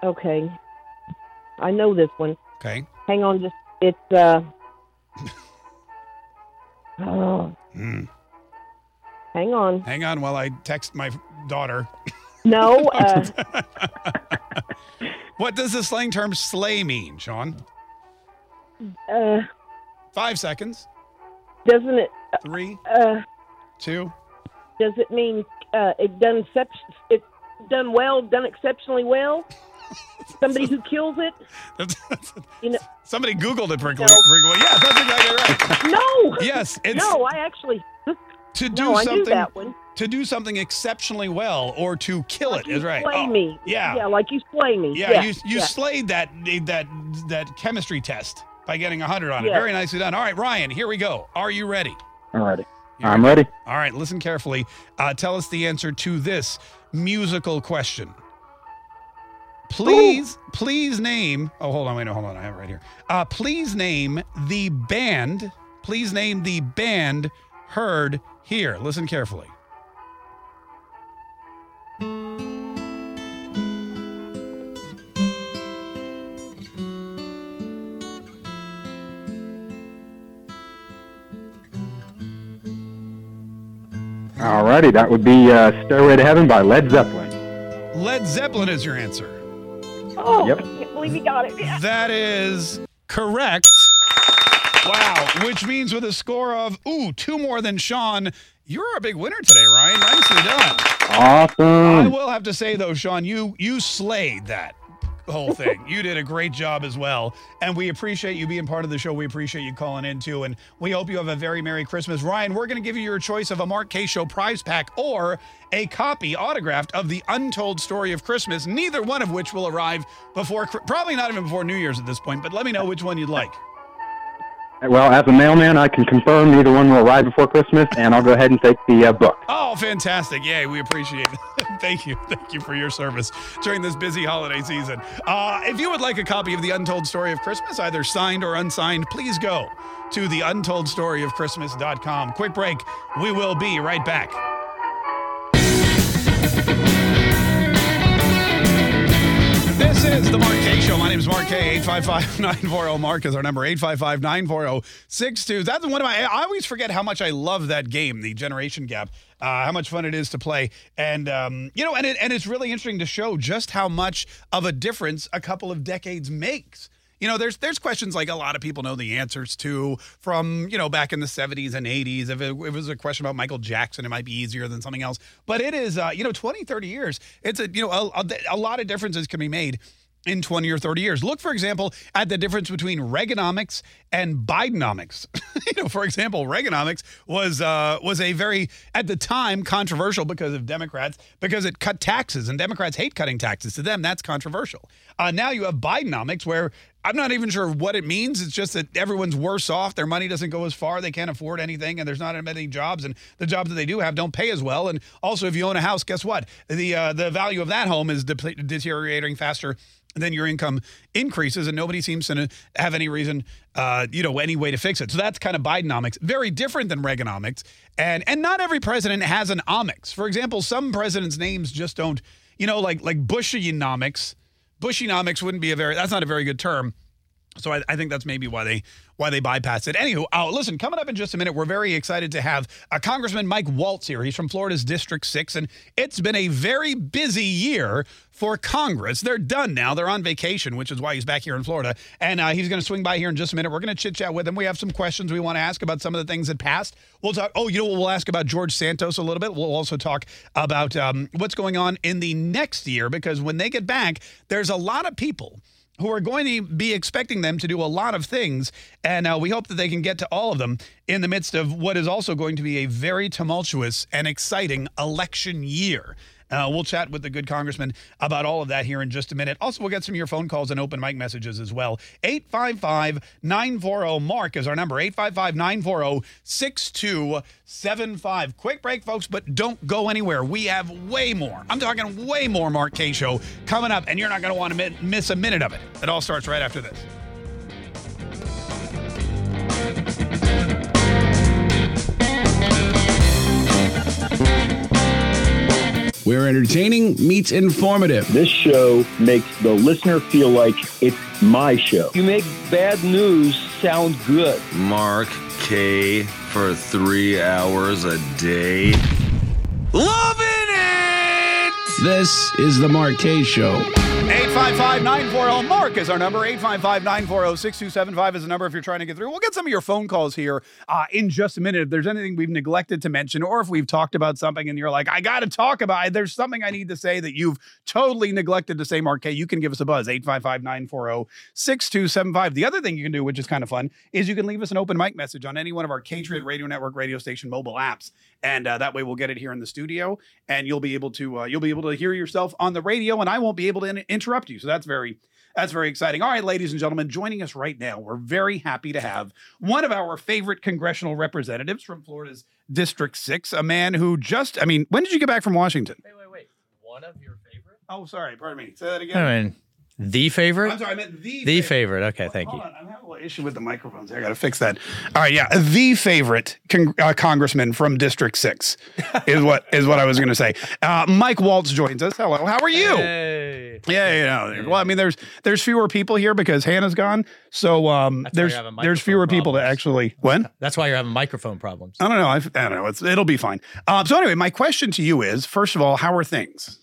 Um, okay. I know this one. okay. Hang on, just it's uh. [LAUGHS] Oh, Mm. hang on. Hang on while I text my daughter. [LAUGHS] No, [LAUGHS] uh, What does the slang term slay mean, Sean? uh, Five seconds. Doesn't it? Three, Uh, two. does it mean uh, it done excep- it done well, done exceptionally well? [LAUGHS] Somebody who kills it, [LAUGHS] you know? Somebody Googled it pretty No. Yeah, that's exactly right. [LAUGHS] No. Yes, it's no. I actually to do no, something knew that one. to do something exceptionally well or to kill it is right. Slay Oh, me. Yeah. Yeah, like you slay me. Yeah, Yeah. you you yeah. slayed that that that chemistry test by getting 100 on it. Very nicely done. All right, Ryan, here we go. Are you ready? All righty. I'm ready. All right, listen carefully. Uh, tell us the answer to this musical question. Please, please name. Oh, hold on, wait, no, hold on. I have it right here. Uh, please name the band. Please name the band heard here. Listen carefully. All righty. That would be uh, Stairway to Heaven by Led Zeppelin. Led Zeppelin is your answer. Oh, Yep. I can't believe you got it. Yeah. That is correct. Wow, which means with a score of ooh, two more than Sean, you're a big winner today, Ryan. Nicely done. Awesome. I will have to say though, Sean, you you slayed that whole thing. you did a great job as well, and we appreciate you being part of the show. We appreciate you calling in too, and we hope you have a very merry Christmas. Ryan, we're going to give you your choice of a Mark Kaye Show prize pack or a copy autographed of the Untold Story of Christmas. Neither one of which will arrive before, probably not even before New Year's at this point. But let me know which one you'd like. Well, as a mailman, I can confirm neither one will arrive before Christmas, and I'll go ahead and take the uh, book. Oh, fantastic. Yay, we appreciate it. [LAUGHS] Thank you. Thank you for your service during this busy holiday season. Uh, if you would like a copy of The Untold Story of Christmas, either signed or unsigned, please go to theuntoldstoryofchristmas.com. Quick break. We will be right back. This is the Mark Kaye Show. My name is Mark Kaye. 855-940-MARK is our number. 855-940-62. That's one of my, I always forget how much I love that game, the Generation Gap, uh, how much fun it is to play. And, um, you know, and, it, and it's really interesting to show just how much of a difference a couple of decades makes. You know, there's there's questions like a lot of people know the answers to from you know back in the 70s and 80s. If it, if it was a question about Michael Jackson, it might be easier than something else. But it is, uh, you know, 20, 30 years. It's a you know a, a, lot of differences can be made in 20 or 30 years. Look, for example, at the difference between Reaganomics and Bidenomics. [LAUGHS] you know, for example, Reaganomics was uh, was a very at the time controversial because of Democrats because it cut taxes and Democrats hate cutting taxes. To them, that's controversial. Uh, now you have Bidenomics where I'm not even sure what it means. It's just that everyone's worse off. Their money doesn't go as far. They can't afford anything, and there's not many jobs. And the jobs that they do have don't pay as well. And also, if you own a house, guess what? The uh, the value of that home is de- deteriorating faster than your income increases and nobody seems to have any reason uh, you know any way to fix it so that's kind of bidenomics very different than reaganomics and and not every president has an omics for example some presidents names just don't you know like like bushenomics bushenomics wouldn't be a very that's not a very good term. So I, I, think that's maybe why they why they bypass it. Anywho, uh, listen, coming up in just a minute, we're very excited to have uh, Congressman Mike Waltz here. He's from Florida's District 6, and it's been a very busy year for Congress. They're done now. They're on vacation, which is why he's back here in Florida. And uh, he's going to swing by here in just a minute. We're going to chit chat with him. We have some questions we want to ask about some of the things that passed. We'll talk. Oh, you know, what? we'll ask about George Santos a little bit. We'll also talk about um, what's going on in the next year because when they get back, there's a lot of people who are going to be expecting them to do a lot of things. And uh, we hope that they can get to all of them in the midst of what is also going to be a very tumultuous and exciting election year. Uh, we'll chat with the good congressman about all of that here in just a minute. Also, we'll get some of your phone calls and open mic messages as well. 855 940 Mark is our number 855 940 6275. Quick break, folks, but don't go anywhere. We have way more. I'm talking way more Mark Kaye Show coming up, and you're not going to want to miss a minute of it. It all starts right after this. Where entertaining meets informative. This show makes the listener feel like it's my show. You make bad news sound good. Mark Kaye for three hours a day. Loving it! This is The Mark Kaye Show. 855 940 Mark is our number. 855 940 6275 is the number if you're trying to get through. We'll get some of your phone calls here uh, in just a minute. If there's anything we've neglected to mention, or if we've talked about something and you're like, I got to talk about it, there's something I need to say that you've totally neglected to say, Mark Kaye, you can give us a buzz. 855 940 6275. The other thing you can do, which is kind of fun, is you can leave us an open mic message on any one of our Patriot Radio Network radio station mobile apps. And uh, that way we'll get it here in the studio and you'll be able to uh, you'll be able to hear yourself on the radio and I won't be able to in- interrupt you. So that's very that's very exciting. All right, ladies and gentlemen, joining us right now, we're very happy to have one of our favorite congressional representatives from Florida's District 6, a man who just, I mean, when did you get back from Washington? Wait, wait, wait. One of your favorite? Oh, sorry. Pardon me. Say that again. I mean, the favorite? I'm sorry, I meant the The favorite. Okay, thank Hold you. on, I'm having a little issue with the microphones. I got to fix that. All right, yeah, the favorite con- uh, congressman from District Six [LAUGHS] is what is what I was going to say. Uh, Mike Waltz joins us. Hello, how are you? Hey. Yeah, you know. Well, I mean, there's there's fewer people here because Hannah's gone, so um, there's there's fewer microphone people to actually when. That's why you're having microphone problems. I don't know. I, I don't know. It's, it'll be fine. Um, so anyway, my question to you is: first of all, how are things?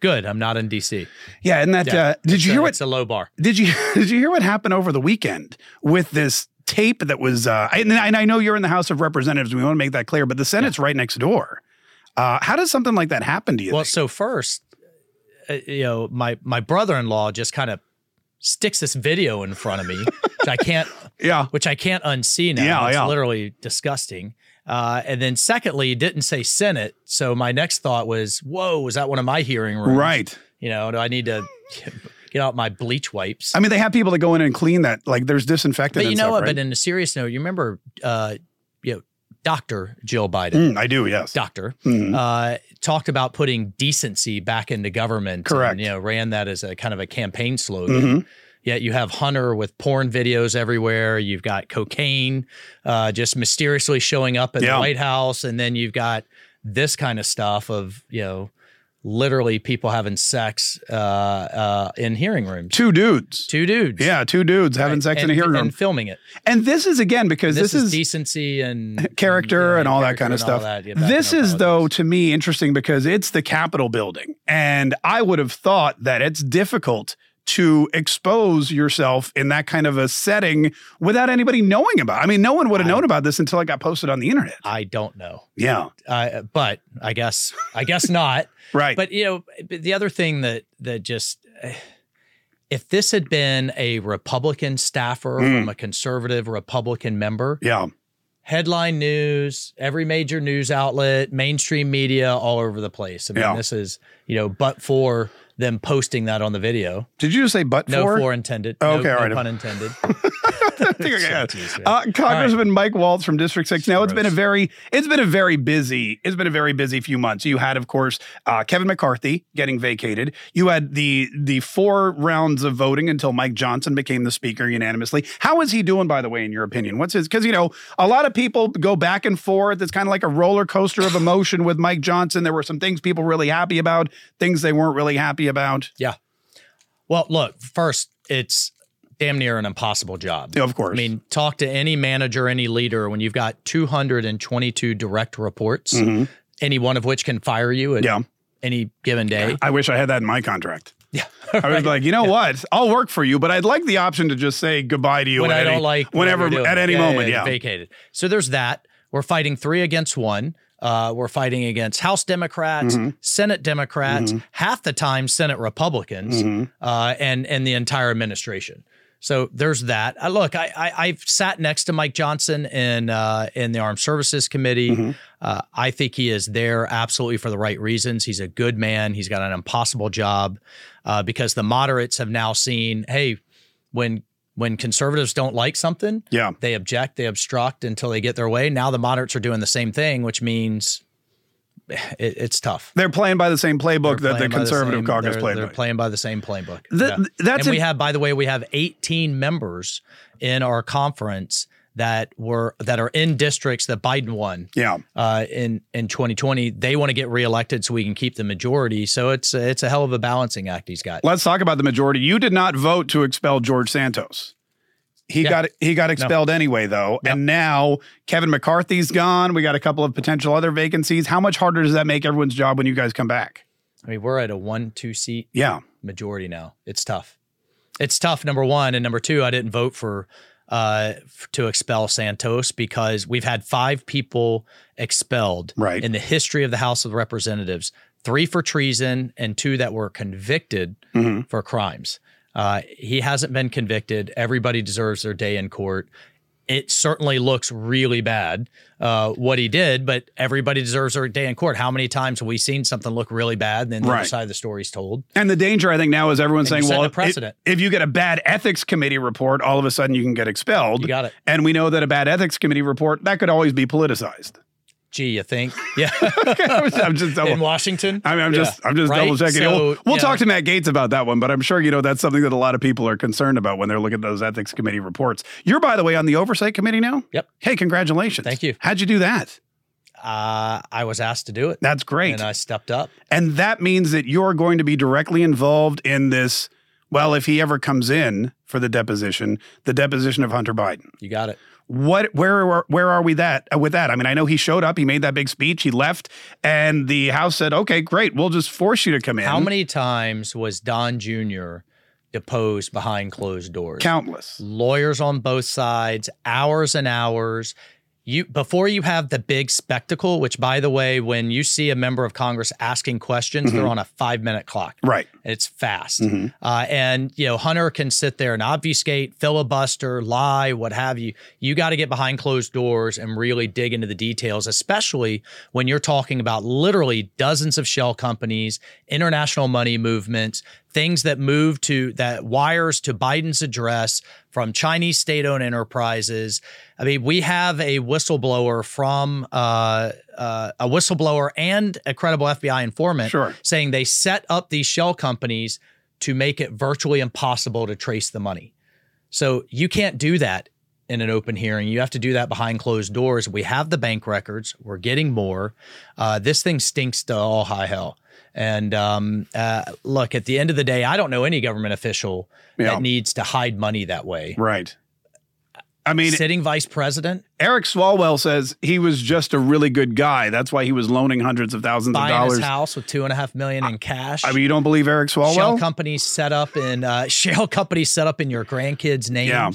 Good. I'm not in DC. Yeah, and that Yeah, uh, did you a- hear what It's a low bar. Did you [LAUGHS] did you hear what happened over the weekend with this tape that was? Uh, and, and I know you're in the House of Representatives. We want to make that clear, but the Senate's right next door. Uh, how does something like that happen to you? Well, so first, uh, you know, my my brother-in-law just kind of sticks this video in front of me, which I can't, [LAUGHS] yeah, which I can't unsee now. Yeah, it's yeah. literally disgusting. Uh, and then secondly, it didn't say Senate, so my next thought was, "Whoa, was that one of my hearing rooms?" Right. You know, do I need to get out my bleach wipes? I mean, they have people that go in and clean that. Like, there's disinfectant. But you know stuff, what? right? But in a serious note, you remember, uh, you know, Doctor Jill Biden. Mm, I do. Yes. Doctor Mhm. uh, talked about putting decency back into government. Correct. And, you know, ran that as a kind of a campaign slogan. Mhm. Yet you have Hunter with porn videos everywhere. You've got cocaine uh, just mysteriously showing up at Yeah. the White House, and then you've got this kind of stuff of you know, literally people having sex uh, uh, in hearing rooms. two dudes. Two dudes. Yeah, two dudes having sex in a hearing room. and filming it. And this is again because This, this, is, decency and [LAUGHS] character and all that kind of stuff. that. Yeah, this is though to me interesting because it's the Capitol building, and I would have thought that it's difficult to expose yourself in that kind of a setting without anybody knowing about. it? I mean, no one would have known about this until it got posted on the internet. I don't know. Yeah. Uh, but I guess I guess not. [LAUGHS] right. But you know, the other thing that that just eh, if this had been a Republican staffer Mm. from a conservative Republican member, Yeah. headline news, every major news outlet, mainstream media, all over the place. I mean, Yeah. this is you know, but for them posting that on the video. Did you just say but No for? for intended. Oh, No- okay, all no pun intended. [LAUGHS] I think I got it. Jeez, man. Uh, Congressman Mike Waltz from District Six. Now it's been a very, it's been a very busy, it's been a very busy few months. You had, of course, uh, Kevin McCarthy getting vacated. You had the the four rounds of voting until Mike Johnson became the speaker unanimously. How is he doing, by the way, in your opinion? What's his? Because you know, a lot of people go back and forth. It's kind of like a roller coaster of emotion with Mike Johnson. There were some things people really happy about, things they weren't really happy about. Yeah. Well, look, first, it's damn near an impossible job. Of course. I mean, talk to any manager, any leader, when you've got 222 direct reports, Mhm. any one of which can fire you at Yeah. any given day. I wish I had that in my contract. Yeah. [LAUGHS] I was like, you know [LAUGHS] what? I'll work for you, but I'd like the option to just say goodbye to you when I don't like whenever at any moment. Yeah. vacated. So there's that. We're fighting three against one. Uh, we're fighting against House Democrats, Mhm. Senate Democrats, Mhm. half the time Senate Republicans, Mhm. uh, and and the entire administration. So there's that. Uh, look, I, I I've sat next to Mike Johnson in uh, in the Armed Services Committee. Mm-hmm. Uh, I think he is there absolutely for the right reasons. He's a good man. He's got an impossible job uh, because the moderates have now seen, hey, when when conservatives don't like something, Yeah. they object, they obstruct until they get their way. Now the moderates are doing the same thing, which means it, it's tough. They're playing by the same playbook that the conservative same- caucus they're, played They're by. playing by the same playbook. Th- Yeah. that's and we an- have, by the way, we have 18 members in our conference that were that are in districts that Biden won. Yeah. Uh, in in 2020, they want to get reelected so we can keep the majority. So it's it's a hell of a balancing act he's got. Let's talk about the majority. You did not vote to expel George Santos. He Yeah. got he got expelled anyway, though, and now Kevin McCarthy's gone. We got a couple of potential other vacancies. How much harder does that make everyone's job when you guys come back? I mean, we're at a one two seat Yeah. majority now. It's tough. It's tough. Number one and number two, I didn't vote for uh to expel Santos because we've had five people expelled Right. in the history of the House of Representatives, three for treason and two that were convicted Mhm. for crimes. Uh, he hasn't been convicted. Everybody deserves their day in court. It certainly looks really bad uh, what he did, but everybody deserves their day in court. How many times have we seen something look really bad and then the other side of the story's told? And the danger, I think, now is everyone's And saying, well, precedent. If, you get a bad ethics committee report, all of a sudden you can get expelled. You got it. And we know that a bad ethics committee report that could always be politicized. Gee, you think? [LAUGHS] Yeah. I'm just [LAUGHS] double, in Washington. I mean, I'm just, Yeah. I'm just Right? double checking. So, we'll we'll talk know, to Matt Gaetz about that one, but I'm sure you know that's something that a lot of people are concerned about when they're looking at those ethics committee reports. You're, by the way, on the oversight committee now. Yep. Hey, congratulations. Thank you. How'd you do that? Uh, I was asked to do it. That's great. And I stepped up. And that means that you're going to be directly involved in this. Well, if he ever comes in for the deposition, the deposition of Hunter Biden. You got it. What? Where? are- Where are we that with that? I mean, I know he showed up, he made that big speech, he left, and the House said, "Okay, great, we'll just force you to come in." How many times was Don Jr. deposed behind closed doors? Countless. Lawyers on both sides, hours and hours. You before you have the big spectacle, which by the way, when you see a member of Congress asking questions, they're Mhm. on a five minute clock. Right. It's fast. Mhm. Uh, and you know, Hunter can sit there and obfuscate, filibuster, lie, what have you. You got to get behind closed doors and really dig into the details, especially when you're talking about literally dozens of shell companies, international money movements, things that move to that wires to Biden's address from Chinese state-owned enterprises. I mean, we have a whistleblower from uh, uh, a whistleblower and a credible FBI informant Sure. saying they set up these shell companies to make it virtually impossible to trace the money. So you can't do that in an open hearing. You have to do that behind closed doors. We have the bank records. We're getting more. Uh, this thing stinks to all high hell. And um, uh, look, at the end of the day, I don't know any government official Yeah. that needs to hide money that way. Right. I mean, sitting vice president, Eric Swalwell says he was just a really good guy. That's why he was loaning hundreds of thousands buying of dollars. his house with two and a half million in cash. I mean, you don't believe Eric Swalwell? Shell companies set up in uh, [LAUGHS] shell companies set up in your grandkids' names. Yeah.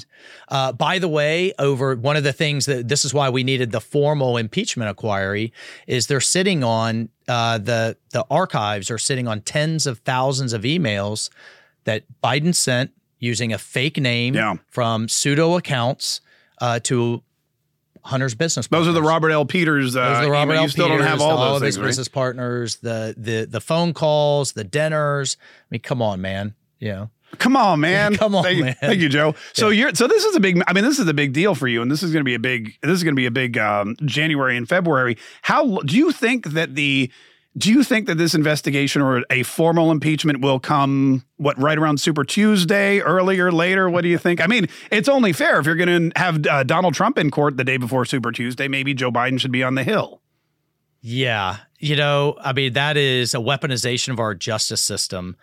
Uh, by the way, over one of the things that this is why we needed the formal impeachment inquiry is they're sitting on uh, the the archives are sitting on tens of thousands of emails that Biden sent using a fake name Yeah. from pseudo accounts uh, to Hunter's business. Those are the. Robert L. Peters. Uh, Those are the Robert email. L. You still don't have Peters, all of those his right? business partners, the the the phone calls, the dinners. I mean, come on, man. You know, Come on, [LAUGHS] man. Come on, thank, you- man. Thank you, Joe. So you're so this is a big. I mean, this is a big deal for you, and this is going to be a big. This is going to be a big um, January and February. How do you think that the? Do you think that this investigation or a formal impeachment will come what right around Super Tuesday, earlier, later? What do you think? I mean, it's only fair if you're going to have uh, Donald Trump in court the day before Super Tuesday. Maybe Joe Biden should be on the Hill. Yeah. You know, I mean, that is a weaponization of our justice system.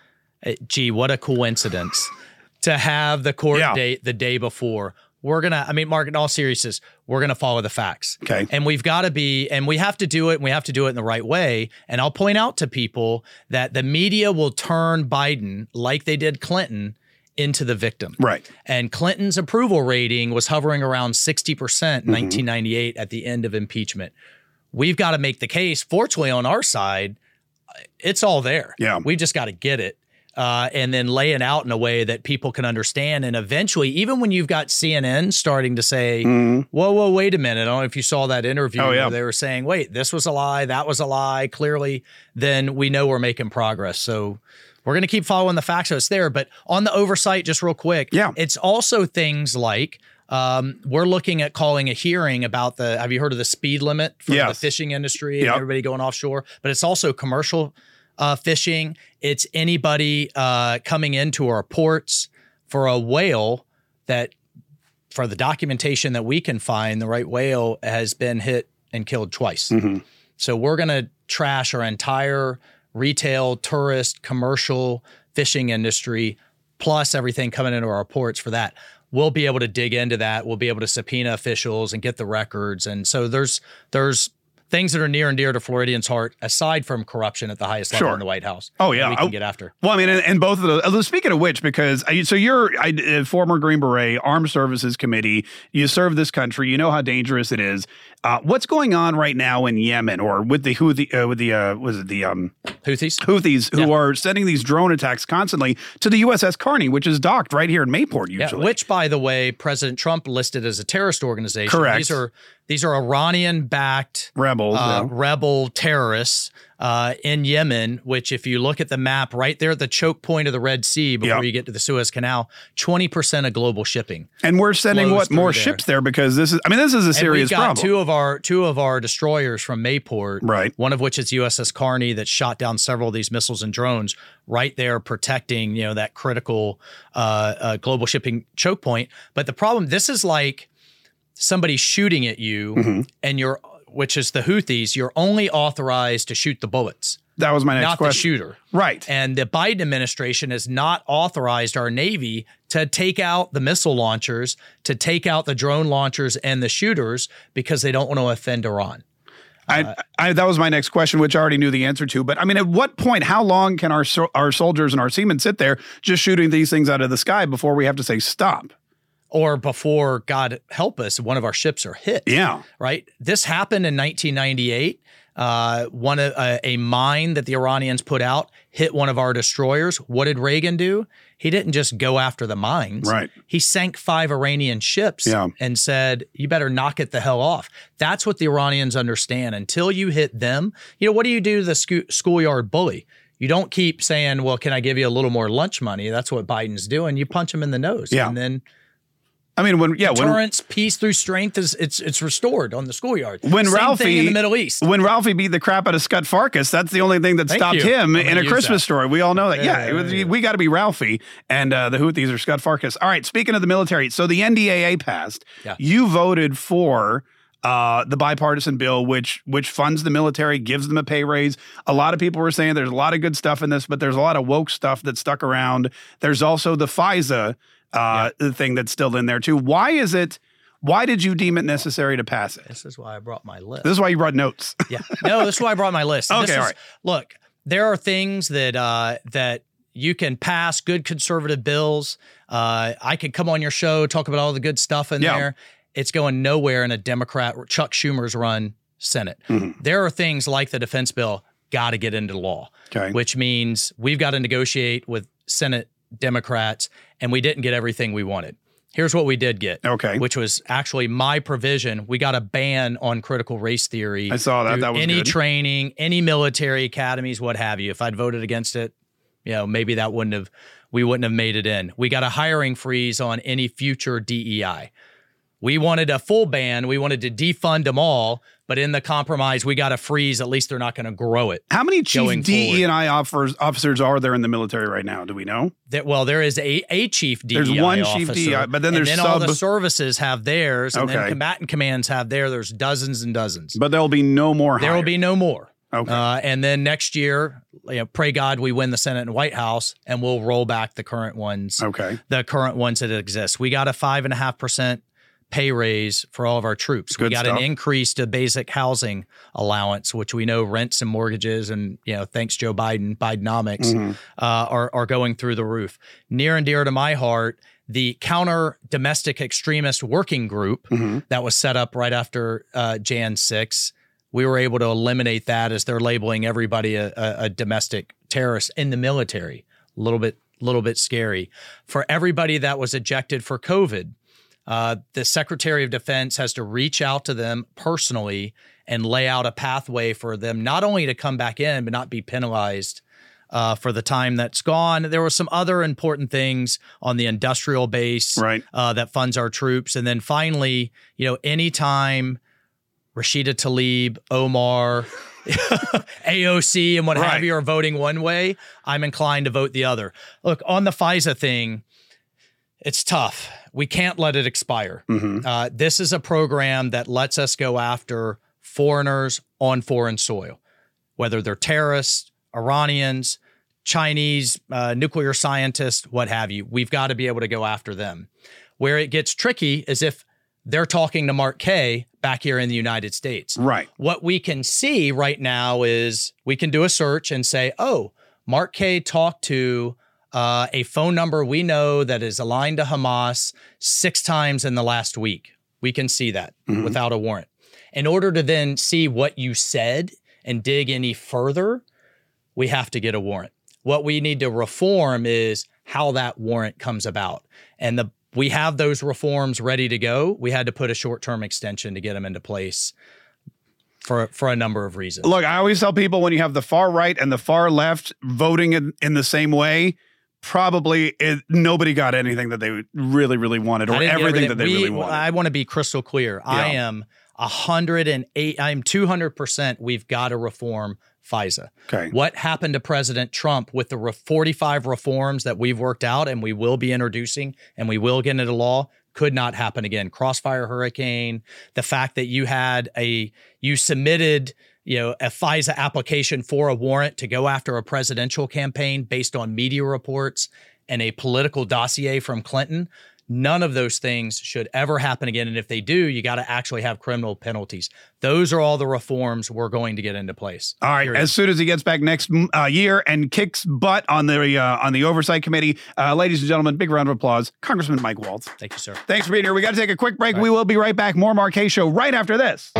Uh, Gee, what a coincidence [LAUGHS] to have the court Yeah. date the day before. We're going to, I mean, Mark, in all seriousness, we're going to follow the facts. Okay. And we've got to be, and we have to do it, and we have to do it in the right way. And I'll point out to people that the media will turn Biden, like they did Clinton, into the victim. Right. And Clinton's approval rating was hovering around 60% in Mm-hmm. 1998 at the end of impeachment. We've got to make the case. Fortunately, on our side, it's all there. Yeah. We've just got to get it. Uh, and then lay it out in a way that people can understand. And eventually, even when you've got CNN starting to say, whoa, whoa, wait a minute. I don't know if you saw that interview Mm-hmm. Oh, yeah. where they were saying, wait, this was a lie, that was a lie, clearly, then we know we're making progress. So we're going to keep following the facts so it's there. But on the oversight, just real quick, Yeah. it's also things like um, we're looking at calling a hearing about the. Have you heard of the speed limit for the fishing industry and Yep. everybody going offshore? But it's also commercial uh, fishing. It's anybody uh, coming into our ports for a whale that, for the documentation that we can find, the right whale has been hit and killed twice. Mm-hmm. So we're going to trash our entire retail, tourist, commercial fishing industry, plus everything coming into our ports for that. We'll be able to dig into that. We'll be able to subpoena officials and get the records. And so there's there's things that are near and dear to Floridians' heart, aside from corruption at the highest level Sure. in the White House. Oh yeah, we can I- get after. Well, I mean, and, and both of those. uh, Speaking of which, because I, so you're I, uh, former Green Beret, Armed Services Committee. You serve this country. You know how dangerous it is. Uh, what's going on right now in Yemen, or with the Houthi, uh, with the uh, was it the um, Houthis? Houthis who are sending these drone attacks constantly to the USS Carney, which is docked right here in Mayport. Yeah, Usually, which, by the way, President Trump listed as a terrorist organization. Correct. These are these are Iranian-backed rebels. uh, yeah. rebel terrorists uh, in Yemen, which, if you look at the map right there at the choke point of the Red Sea before Yep. you get to the Suez Canal, 20% of global shipping. And we're sending what more there. ships there because this is. I mean, this is a And serious we've got problem. two of our two of our destroyers from Mayport, Right. One of which is USS Carney that shot down several of these missiles and drones right there, protecting you know that critical uh, uh, global shipping choke point. But the problem, this is like somebody shooting at you, Mm-hmm. and you're which is the Houthis. You're only authorized to shoot the bullets. that was my next question. not question. the shooter. Right. And the Biden administration has not authorized our Navy to take out the missile launchers, to take out the drone launchers and the shooters because they don't want to offend Iran. I, I that was my next question, which I already knew the answer to. But I mean, at what point, how long can our our soldiers and our seamen sit there just shooting these things out of the sky before we have to say stop? Or before, God help us, one of our ships are hit. Yeah. Right? This happened in 1998. Uh, one of uh, a mine that the Iranians put out hit one of our destroyers. What did Reagan do? He didn't just go after the mines. Right. He sank five Iranian ships Yeah. and said, "You better knock it the hell off." That's what the Iranians understand. Until you hit them, you know what do you do to the scho- schoolyard bully? You don't keep saying, "Well, can I give you a little more lunch money?" That's what Biden's doing. You punch him in the nose, Yeah. and then I mean, when yeah, when deterrence, peace through strength is it's it's restored on the schoolyard. when Same Ralphie thing in the Middle East. when Ralphie beat the crap out of Scut Farkus, that's the only thing that Thank stopped you. him in a Christmas that. story. We all know that. Yeah, Yeah, was- yeah, we got to be Ralphie, and uh, the Houthis are Scut Farkus. All right, speaking of the military, so the NDAA passed. Yeah. You voted for. Uh, the bipartisan bill, which which funds the military, gives them a pay raise. A lot of people were saying there's a lot of good stuff in this, but there's a lot of woke stuff that stuck around. There's also the FISA uh, the thing that's still in there too. Why is it? Why did you deem it necessary to pass it? This is why I brought my list. This is why you brought notes. [LAUGHS] yeah. No, this is why I brought my list. [LAUGHS] Okay, This is- all right. Look, there are things that uh, that you can pass good conservative bills. Uh, I could come on your show talk about all the good stuff in Yeah. there. It's going nowhere in a Democrat Chuck Schumer's run Senate. Mm-hmm. There are things like the defense bill got to get into law, Okay. which means we've got to negotiate with Senate Democrats, and we didn't get everything we wanted. Here's what we did get. Okay. Which was actually my provision. We got a ban on critical race theory. I saw that. That was any good. training, any military academies, what have you. If I'd voted against it, you know, maybe that wouldn't have we wouldn't have made it in. We got a hiring freeze on any future DEI. We wanted a full ban. We wanted to defund them all, but in the compromise, we got to freeze. At least they're not going to grow it. How many chief DE and I officers, officers are there in the military right now? Do we know? That well, there is a, a chief DEI. There's one chief officer, DEI, but then there's and then all the services have theirs, and Okay. then combatant commands have theirs. There's dozens and dozens. But there will be no more. There will be no more. Okay. Uh, and then next year, you know, pray God we win the Senate and White House, and we'll roll back the current ones. Okay. The current ones that exist. We got a five and a half percent pay raise for all of our troops. we got stuff. an increase to basic housing allowance, which we know rents and mortgages, and you know, thanks Joe Biden, Bidenomics, Mhm. uh, are are going through the roof. Near and dear to my heart. The counter domestic extremist working group Mm-hmm. that was set up right after uh, Jan 6 we were able to eliminate that as they're labeling everybody a, a, a domestic terrorist in the military. A little bit, little bit scary for everybody that was ejected for COVID. Uh, the Secretary of Defense has to reach out to them personally and lay out a pathway for them not only to come back in but not be penalized uh, for the time that's gone. There were some other important things on the industrial base Right. uh, that funds our troops, and then finally, you know, anytime Rashida Tlaib, Omar, [LAUGHS] AOC, and what Right. have you are voting one way, I'm inclined to vote the other. Look, on the FISA thing, it's tough. We can't let it expire. Mhm. Uh, this is a program that lets us go after foreigners on foreign soil, whether they're terrorists, Iranians, Chinese, uh, nuclear scientists, what have you. We've got to be able to go after them. Where it gets tricky is if they're talking to Mark Kaye back here in the United States. Right. What we can see right now is we can do a search and say, oh, Mark Kaye talked to uh, a phone number we know that is aligned to Hamas six times in the last week. We can see that Mhm. without a warrant. In order to then see what you said and dig any further, we have to get a warrant. What we need to reform is how that warrant comes about. And the we have those reforms ready to go. We had to put a short-term extension to get them into place for for a number of reasons. Look, I always tell people when you have the far right and the far left voting in, in the same way, probably it, nobody got anything that they really, really wanted or I everything that they we- really wanted. I want to be crystal clear. I am a hundred and eight. I'm two hundred percent. We've got to reform FISA. Okay. What happened to President Trump with the 45 reforms that we've worked out and we will be introducing and we will get into law? Could not happen again. Crossfire hurricane, the fact that you had a you submitted you know a FISA application for a warrant to go after a presidential campaign based on media reports and a political dossier from Clinton. None of those things should ever happen again. And if they do, you got to actually have criminal penalties. Those are all the reforms we're going to get into place. All right. Period. As soon as he gets back next uh, year and kicks butt on the uh, on the oversight committee, uh, ladies and gentlemen, big round of applause, Congressman Mike Waltz. Thank you, sir. Thanks for being here. We got to take a quick break. We will be right back. More Kaye Show right after this.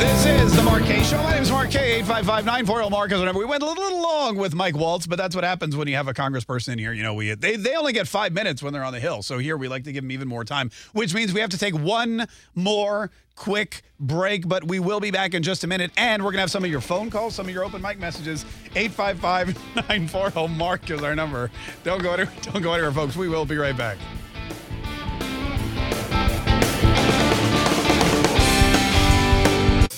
This is the Kaye Show. My name is Kaye. 855-940 Mark is whatever. We went a little, little long with Mike Waltz, but that's what happens when you have a congressperson in here. You know, we they they only get five minutes when they're on the hill. So here we like to give them even more time, which means we have to take one more quick break, but we will be back in just a minute. And we're gonna have some of your phone calls, some of your open mic messages. 855-940 Mark is our number. Don't go anywhere, [LAUGHS] don't go anywhere, folks. We will be right back.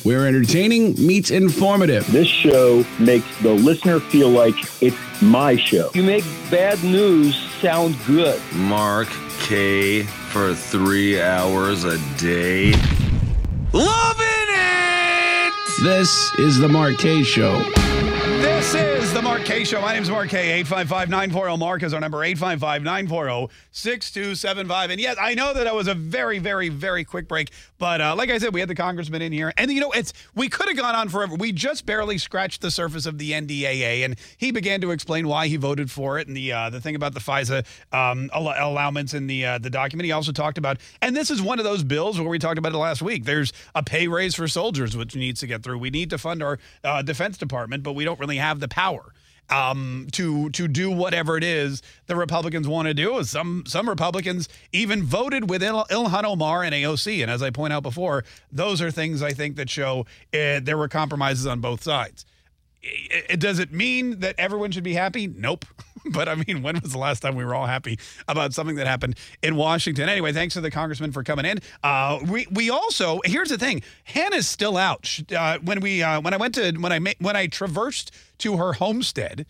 Where entertaining meets informative. This show makes the listener feel like it's my show. You make bad news sound good. Mark Kaye for three hours a day. Loving it! This is the Mark Kaye Show. This is the Mark Kaye Show. My name is Mark Kaye. 855 940 Mark is our number 855 940 6275. And yes, I know that that was a very, very, very quick break. But uh, like I said, we had the congressman in here. And, you know, it's we could have gone on forever. We just barely scratched the surface of the NDAA. And he began to explain why he voted for it and the uh, the thing about the FISA um, al- allowance in the, uh, the document. He also talked about, and this is one of those bills where we talked about it last week. There's a pay raise for soldiers, which needs to get through. We need to fund our uh, Defense Department, but we don't really have the power um, to to do whatever it is the Republicans want to do. Some some Republicans even voted with Il- Ilhan Omar and AOC, and as I point out before, those are things I think that show uh, there were compromises on both sides. I- I- does it mean that everyone should be happy? Nope. [LAUGHS] [LAUGHS] But I mean, when was the last time we were all happy about something that happened in Washington? Anyway, thanks to the congressman for coming in. Uh, we we also here's the thing: Hannah's still out. Uh, when we uh, when I went to when I ma- when I traversed to her homestead,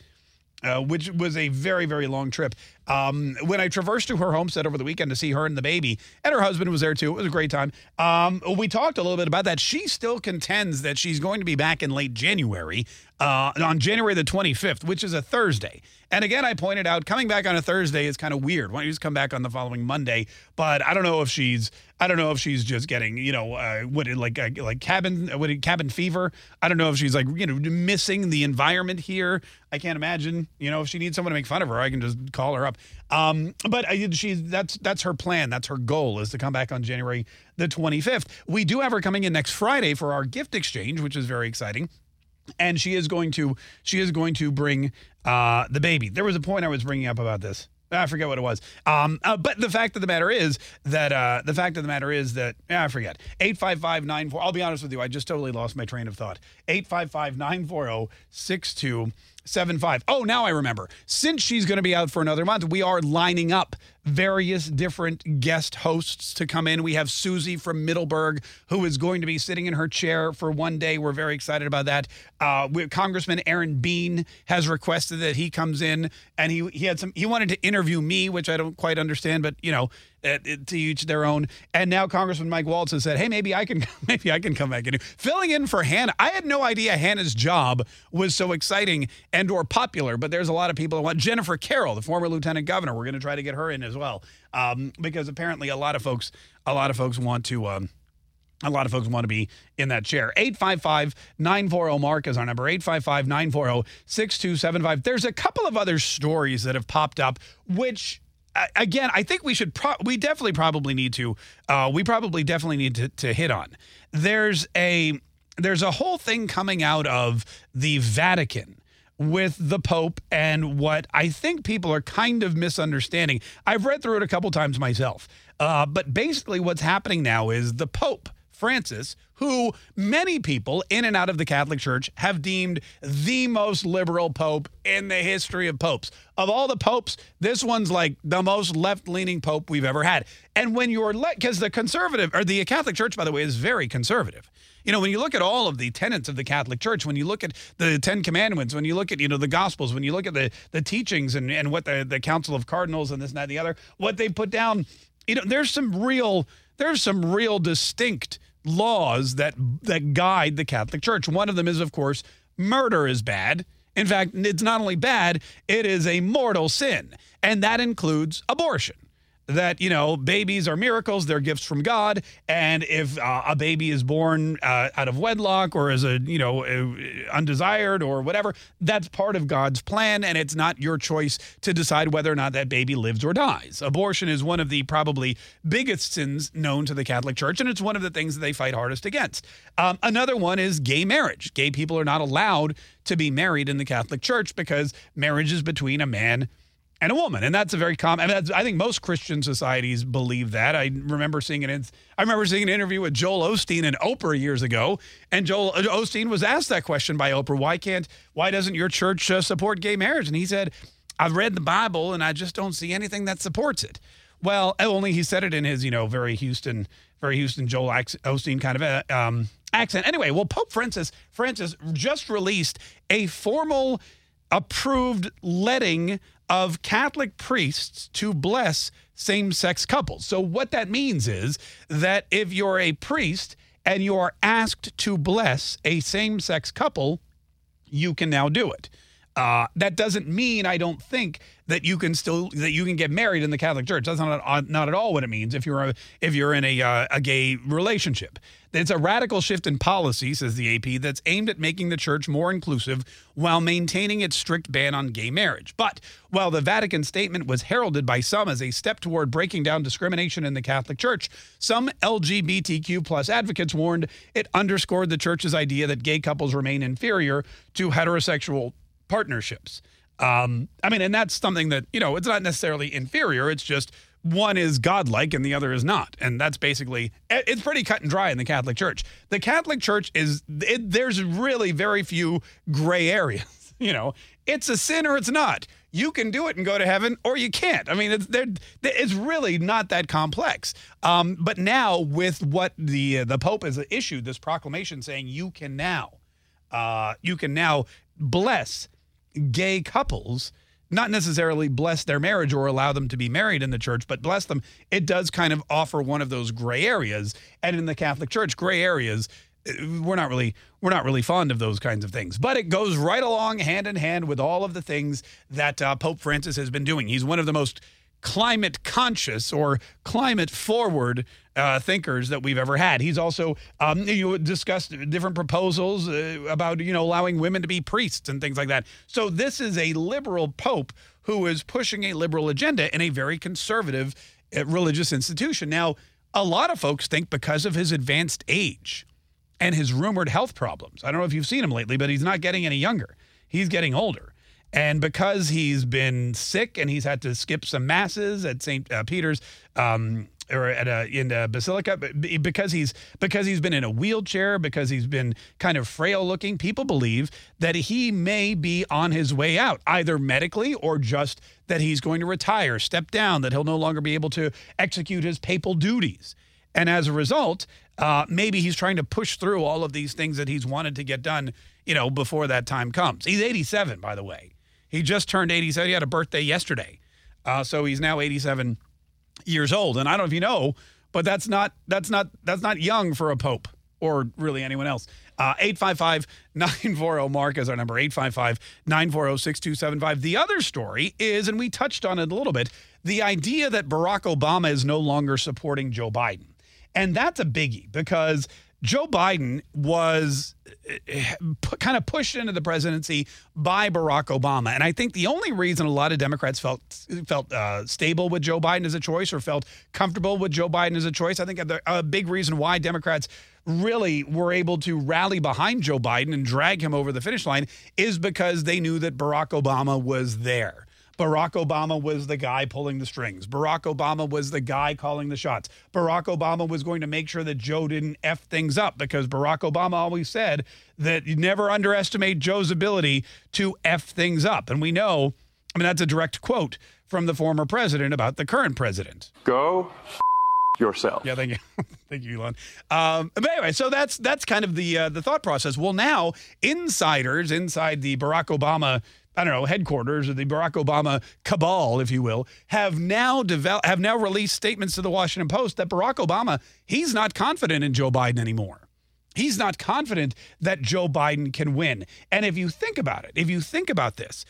uh, which was a very, very long trip. Um, when I traversed to her homestead over the weekend to see her and the baby, and her husband was there too. It was a great time. Um, we talked a little bit about that. She still contends that she's going to be back in late January, uh, on January the 25th, which is a Thursday. And again, I pointed out coming back on a Thursday is kind of weird. Why don't you just come back on the following Monday? But I don't know if she's I don't know if she's just getting you know uh, what like uh, like cabin what it, cabin fever. I don't know if she's like you know missing the environment here. I can't imagine. You know if she needs someone to make fun of her, I can just call her up. Um, but uh, she's that's that's her plan. That's her goal is to come back on January the 25th. We do have her coming in next Friday for our gift exchange, which is very exciting and she is going to she is going to bring uh the baby. There was a point i was bringing up about this. I forget what it was. Um uh, but the fact of the matter is that uh the fact of the matter is that yeah, i forget. 855 i'll be honest with you i just totally lost my train of thought. 855 940 6275 oh now i remember since she's going to be out for another month we are lining up various different guest hosts to come in. We have Susie from Middleburg, who is going to be sitting in her chair for one day. We're very excited about that. Uh, Congressman Aaron Bean has requested that he comes in, and he he had some. He wanted to interview me, which I don't quite understand, but you know, to each their own. And now Congressman Mike Waltz has said, "Hey, maybe I can [LAUGHS] maybe I can come back in filling in for Hannah." I had no idea Hannah's job was so exciting and or popular, but there's a lot of people that want Jennifer Carroll, the former lieutenant governor. We're going to try to get her in as well, um, because apparently a lot of folks a lot of folks want to. Um, a lot of folks want to be in that chair. 855 940 Mark is our number 855 940 6275. There's a couple of other stories that have popped up, which again, I think we should, pro- we definitely probably need to, uh, we probably definitely need to, to hit on. There's a, there's a whole thing coming out of the Vatican with the Pope and what I think people are kind of misunderstanding. I've read through it a couple times myself. Uh, but basically, what's happening now is the Pope, Francis, who many people in and out of the Catholic Church have deemed the most liberal pope in the history of popes. Of all the popes, this one's like the most left leaning pope we've ever had. And when you're, like, because the conservative, or the Catholic Church, by the way, is very conservative. You know, when you look at all of the tenets of the Catholic Church, when you look at the Ten Commandments, when you look at, you know, the Gospels, when you look at the, the teachings and, and what the, the Council of Cardinals and this and that and the other, what they put down, you know, there's some real, there's some real distinct laws that that guide the Catholic Church. One of them is, of course, murder is bad. In fact, it's not only bad, it is a mortal sin. And that includes abortion that you know babies are miracles they're gifts from god and if uh, a baby is born uh, out of wedlock or is a you know uh, undesired or whatever that's part of god's plan and it's not your choice to decide whether or not that baby lives or dies. Abortion is one of the probably biggest sins known to the catholic church and it's one of the things that they fight hardest against. Um, another one is gay marriage. Gay people are not allowed to be married in the catholic church because marriage is between a man and a woman, and that's a very common. I, mean, I think most Christian societies believe that. I remember seeing it. I remember seeing an interview with Joel Osteen and Oprah years ago, and Joel Osteen was asked that question by Oprah: Why can't? Why doesn't your church uh, support gay marriage? And he said, "I've read the Bible, and I just don't see anything that supports it." Well, only he said it in his, you know, very Houston, very Houston Joel Osteen kind of a, um, accent. Anyway, well, Pope Francis Francis just released a formal approved letting of Catholic priests to bless same sex couples. So, what that means is that if you're a priest and you are asked to bless a same sex couple, you can now do it. Uh, that doesn't mean I don't think that you can still that you can get married in the Catholic Church. That's not uh, not at all what it means if you're a, if you're in a uh, a gay relationship. It's a radical shift in policy, says the AP, that's aimed at making the church more inclusive while maintaining its strict ban on gay marriage. But while the Vatican statement was heralded by some as a step toward breaking down discrimination in the Catholic Church, some LGBTQ plus advocates warned it underscored the church's idea that gay couples remain inferior to heterosexual partnerships. Um, I mean, and that's something that, you know, it's not necessarily inferior. It's just one is godlike and the other is not. And that's basically, it's pretty cut and dry in the Catholic Church. The Catholic Church is, it, there's really very few gray areas. [LAUGHS] You know, it's a sin or it's not. You can do it and go to heaven, or you can't. I mean, it's it's really not that complex. Um, but now, with what the the Pope has issued, this proclamation saying you can now, uh, you can now bless gay couples not necessarily bless their marriage or allow them to be married in the church, but bless them, it does kind of offer one of those gray areas. And in the Catholic Church, gray areas, uh, we're not really we're not really fond of those kinds of things. But it goes right along hand in hand with all of the things that uh, Pope Francis has been doing. He's one of the most climate conscious or climate forward uh, thinkers that we've ever had. He's also um, you discussed different proposals uh, about you know allowing women to be priests and things like that. So this is a liberal pope who is pushing a liberal agenda in a very conservative uh, religious institution. Now, a lot of folks think because of his advanced age and his rumored health problems. I don't know if you've seen him lately, but he's not getting any younger. He's getting older. And because he's been sick and he's had to skip some masses at St. Uh, Peter's um, or at a, in a basilica, because he's because he's been in a wheelchair, because he's been kind of frail looking, people believe that he may be on his way out, either medically or just that he's going to retire, step down, that he'll no longer be able to execute his papal duties. And as a result, uh, maybe he's trying to push through all of these things that he's wanted to get done, you know, before that time comes. He's 87, by the way. He just turned 87. He had a birthday yesterday. Uh, so he's now 87 years old. And I don't know if you know, but that's not that's not that's not young for a pope or really anyone else. Uh, 855 940 Mark is our number 855 940 6275. The other story is, and we touched on it a little bit, the idea that Barack Obama is no longer supporting Joe Biden. And that's a biggie because Joe Biden was eh, kind of pushed into the presidency by Barack Obama, and I think the only reason a lot of Democrats felt felt uh, stable with Joe Biden as a choice or felt comfortable with Joe Biden as a choice, I think a big reason why Democrats really were able to rally behind Joe Biden and drag him over the finish line is because they knew that Barack Obama was there. Barack Obama was the guy pulling the strings. Barack Obama was the guy calling the shots. Barack Obama was going to make sure that Joe didn't F things up because Barack Obama always said that you never underestimate Joe's ability to F things up. And we know, I mean, that's a direct quote from the former president about the current president. Go yourself. Yeah, thank you, [LAUGHS] thank you, Elon. Um, but anyway, so that's that's kind of the uh, the thought process. Well, now insiders inside the Barack Obama I don't know, headquarters or the Barack Obama cabal, if you will, have now developed, have now released statements to the Washington Post that Barack Obama, he's not confident in Joe Biden anymore. He's not confident that Joe Biden can win. And if you think about it, if you think about this,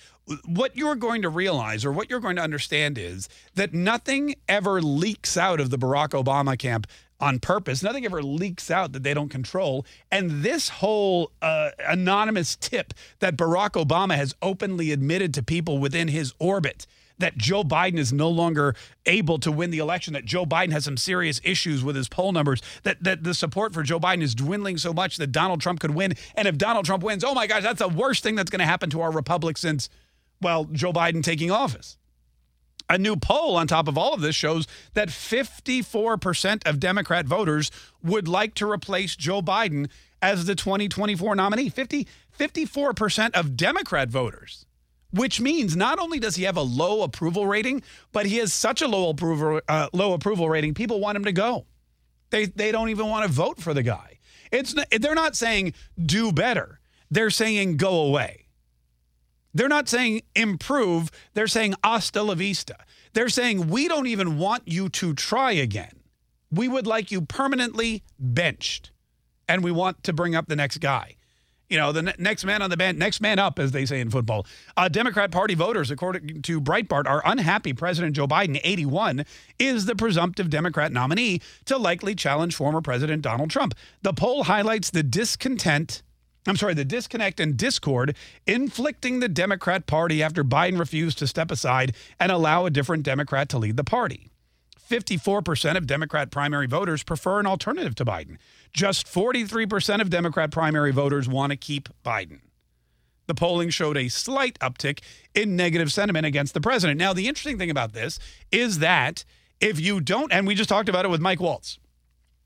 what you're going to realize or what you're going to understand is that nothing ever leaks out of the Barack Obama camp on purpose. Nothing ever leaks out that they don't control. And this whole uh, anonymous tip that Barack Obama has openly admitted to people within his orbit that Joe Biden is no longer able to win the election, that Joe Biden has some serious issues with his poll numbers, that, that the support for Joe Biden is dwindling so much that Donald Trump could win. And if Donald Trump wins, oh my gosh, that's the worst thing that's going to happen to our republic since, well, Joe Biden taking office. A new poll on top of all of this shows that 54% of Democrat voters would like to replace Joe Biden as the 2024 nominee. 50, 54% of Democrat voters, which means not only does he have a low approval rating, but he has such a low approval, uh, low approval rating, people want him to go. They, they don't even want to vote for the guy. It's they're not saying do better. They're saying go away. They're not saying improve, they're saying hasta la vista. They're saying we don't even want you to try again. We would like you permanently benched, and we want to bring up the next guy. you know, the ne- next man on the band, next man up, as they say in football. Uh, Democrat Party voters, according to Breitbart, are unhappy President Joe Biden, 81, is the presumptive Democrat nominee to likely challenge former President Donald Trump. The poll highlights the discontent. I'm sorry, the disconnect and discord inflicting the Democrat Party after Biden refused to step aside and allow a different Democrat to lead the party. 54% of Democrat primary voters prefer an alternative to Biden. Just 43% of Democrat primary voters want to keep Biden. The polling showed a slight uptick in negative sentiment against the president. Now, the interesting thing about this is that if you don't, and we just talked about it with Mike Waltz,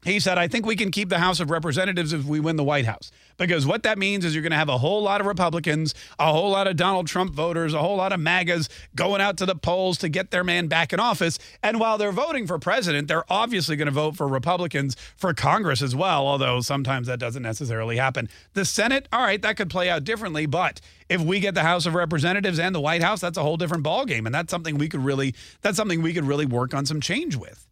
he said, I think we can keep the House of Representatives if we win the White House. Because what that means is you're going to have a whole lot of Republicans, a whole lot of Donald Trump voters, a whole lot of MAGAs going out to the polls to get their man back in office. And while they're voting for president, they're obviously going to vote for Republicans for Congress as well, although sometimes that doesn't necessarily happen. The Senate, all right, that could play out differently. But if we get the House of Representatives and the White House, that's a whole different ballgame. And that's something we could really, that's something we could really work on some change with.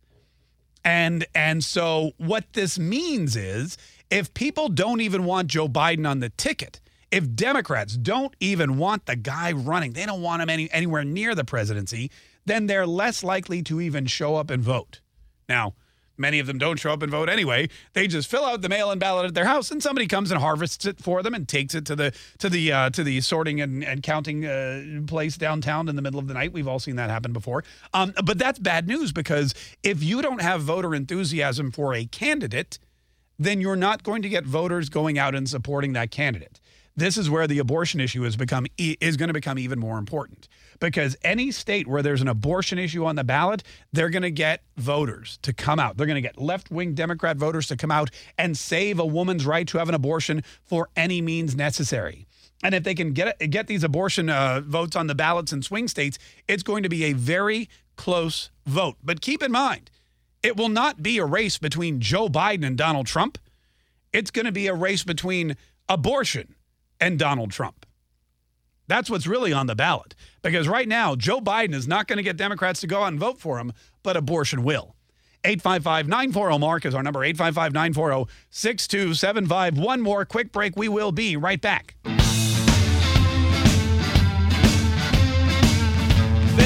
And and so what this means is if people don't even want Joe Biden on the ticket, if Democrats don't even want the guy running, they don't want him any, anywhere near the presidency, then they're less likely to even show up and vote. Now, many of them don't show up and vote anyway. They just fill out the mail-in ballot at their house, and somebody comes and harvests it for them and takes it to the to the uh, to the sorting and, and counting uh, place downtown in the middle of the night. We've all seen that happen before. Um, but that's bad news because if you don't have voter enthusiasm for a candidate, then you're not going to get voters going out and supporting that candidate. This is where the abortion issue has become is going to become even more important because any state where there's an abortion issue on the ballot, they're going to get voters to come out. They're going to get left-wing Democrat voters to come out and save a woman's right to have an abortion for any means necessary. And if they can get get these abortion uh, votes on the ballots in swing states, it's going to be a very close vote. But keep in mind, it will not be a race between Joe Biden and Donald Trump. It's going to be a race between abortion and Donald Trump. That's what's really on the ballot. Because right now, Joe Biden is not going to get Democrats to go out and vote for him, but abortion will. 855 940 Mark is our number 855 940 6275. One more quick break. We will be right back.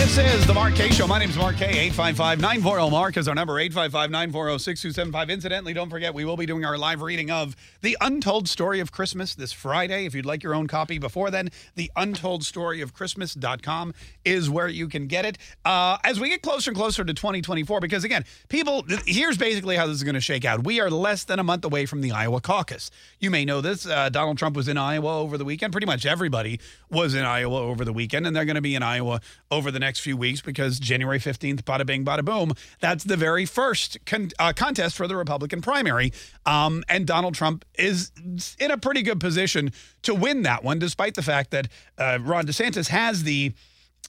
This is the Mark Kaye Show. My name is Mark Kaye. 855 940 Mark is our number 855 940 6275. Incidentally, don't forget, we will be doing our live reading of The Untold Story of Christmas this Friday. If you'd like your own copy before then, the untold story of Christmas.com is where you can get it. Uh, as we get closer and closer to 2024, because again, people, here's basically how this is going to shake out. We are less than a month away from the Iowa caucus. You may know this. Uh, Donald Trump was in Iowa over the weekend. Pretty much everybody was in Iowa over the weekend, and they're going to be in Iowa over the next few weeks because January 15th, bada bing, bada boom, that's the very first con- uh, contest for the Republican primary. Um, and Donald Trump is in a pretty good position to win that one, despite the fact that uh, Ron DeSantis has the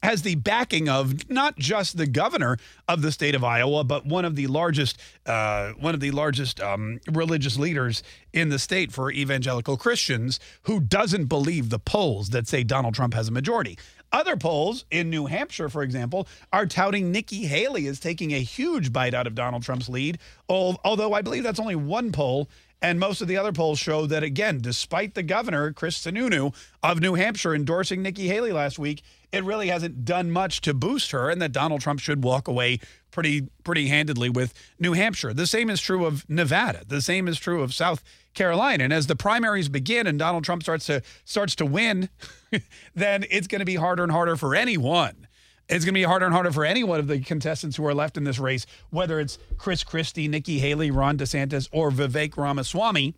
has the backing of not just the governor of the state of Iowa, but one of the largest, uh, one of the largest um, religious leaders in the state for evangelical Christians, who doesn't believe the polls that say Donald Trump has a majority. Other polls in New Hampshire, for example, are touting Nikki Haley as taking a huge bite out of Donald Trump's lead. Although I believe that's only one poll and most of the other polls show that, again, despite the governor, Chris Sununu of New Hampshire, endorsing Nikki Haley last week, it really hasn't done much to boost her, and that Donald Trump should walk away pretty pretty handedly with New Hampshire. The same is true of Nevada. The same is true of South Carolina. And as the primaries begin and Donald Trump starts to starts to win, [LAUGHS] then it's going to be harder and harder for anyone it's going to be harder and harder for any one of the contestants who are left in this race, whether it's Chris Christie, Nikki Haley, Ron DeSantis, or Vivek Ramaswamy,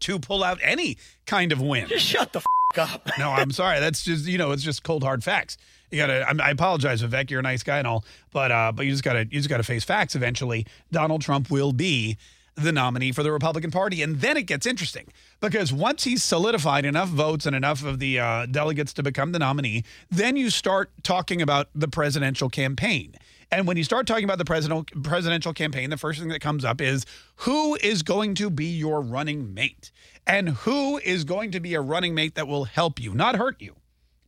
to pull out any kind of win. Just shut the f- up. [LAUGHS] no, I'm sorry. That's just you know, it's just cold hard facts. You gotta. I apologize, Vivek. You're a nice guy and all, but uh, but you just gotta you just gotta face facts. Eventually, Donald Trump will be the nominee for the Republican Party. And then it gets interesting because once he's solidified enough votes and enough of the uh, delegates to become the nominee, then you start talking about the presidential campaign. And when you start talking about the presidential presidential campaign, the first thing that comes up is who is going to be your running mate? And who is going to be a running mate that will help you, not hurt you?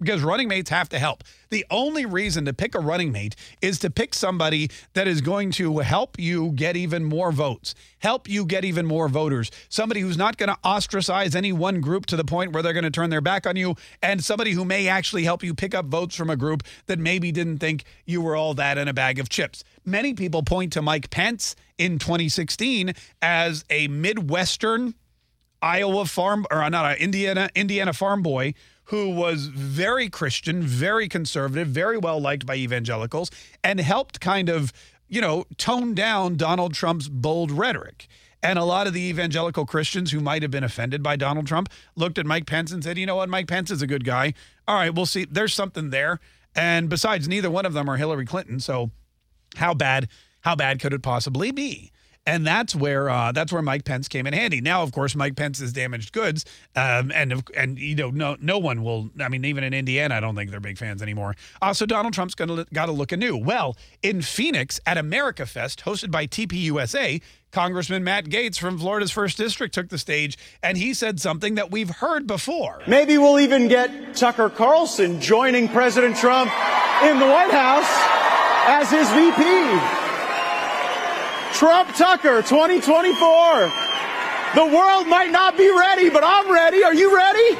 Because running mates have to help. The only reason to pick a running mate is to pick somebody that is going to help you get even more votes, help you get even more voters, somebody who's not going to ostracize any one group to the point where they're going to turn their back on you, and somebody who may actually help you pick up votes from a group that maybe didn't think you were all that in a bag of chips. Many people point to Mike Pence in 2016 as a Midwestern Iowa farm or uh, not a Indiana Indiana farm boy who was very Christian, very conservative, very well liked by evangelicals, and helped kind of, you know, tone down Donald Trump's bold rhetoric. And a lot of the evangelical Christians who might have been offended by Donald Trump looked at Mike Pence and said, you know what, Mike Pence is a good guy. All right, we'll see. There's something there. And besides, neither one of them are Hillary Clinton. So how bad, how bad could it possibly be? And that's where uh, that's where Mike Pence came in handy. Now, of course, Mike Pence is damaged goods, um, and and you know no no one will. I mean, even in Indiana, I don't think they're big fans anymore. Uh, so Donald Trump's to got to look anew. Well, in Phoenix at America Fest, hosted by TPUSA, Congressman Matt Gaetz from Florida's first district took the stage, and he said something that we've heard before. Maybe we'll even get Tucker Carlson joining President Trump in the White House as his VP. Trump Tucker 2024. The world might not be ready, but I'm ready. Are you ready?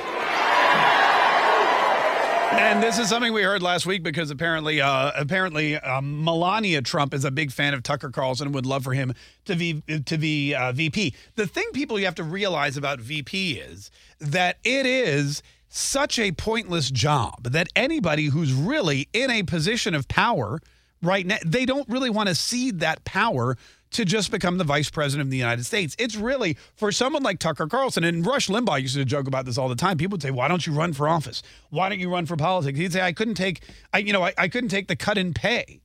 And this is something we heard last week because apparently, uh, apparently, um, Melania Trump is a big fan of Tucker Carlson and would love for him to be to be uh, VP. The thing people you have to realize about VP is that it is such a pointless job that anybody who's really in a position of power right now, they don't really want to cede that power to just become the vice president of the United States. It's really for someone like Tucker Carlson and Rush Limbaugh used to joke about this all the time. People would say, "Why don't you run for office? Why don't you run for politics?" He'd say, "I couldn't take, I you know, I, I couldn't take the cut in pay."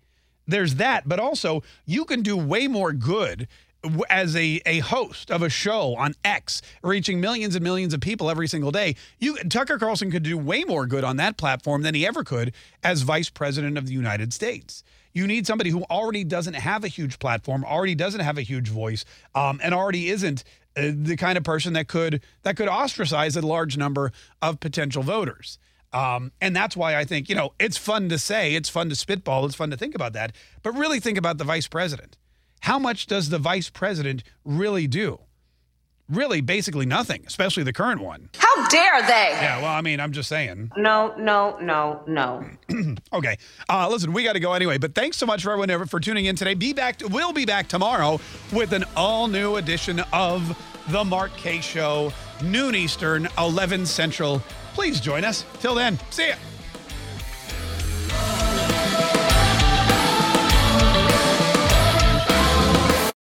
There's that, but also you can do way more good as a, a host of a show on X, reaching millions and millions of people every single day, you Tucker Carlson could do way more good on that platform than he ever could as vice president of the United States. You need somebody who already doesn't have a huge platform, already doesn't have a huge voice, um, and already isn't uh, the kind of person that could that could ostracize a large number of potential voters. Um, and that's why I think you know it's fun to say, it's fun to spitball, it's fun to think about that, but really think about the vice president. How much does the vice president really do? Really basically nothing, especially the current one. How dare they? Yeah, well, I mean, I'm just saying. No, no, no, no. [CLEARS THROAT] okay. Uh, listen, we got to go anyway, but thanks so much for everyone for tuning in today. Be back, we'll be back tomorrow with an all new edition of The Mark Kaye Show, noon Eastern, 11 Central. Please join us. Till then, see ya.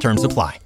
Terms apply.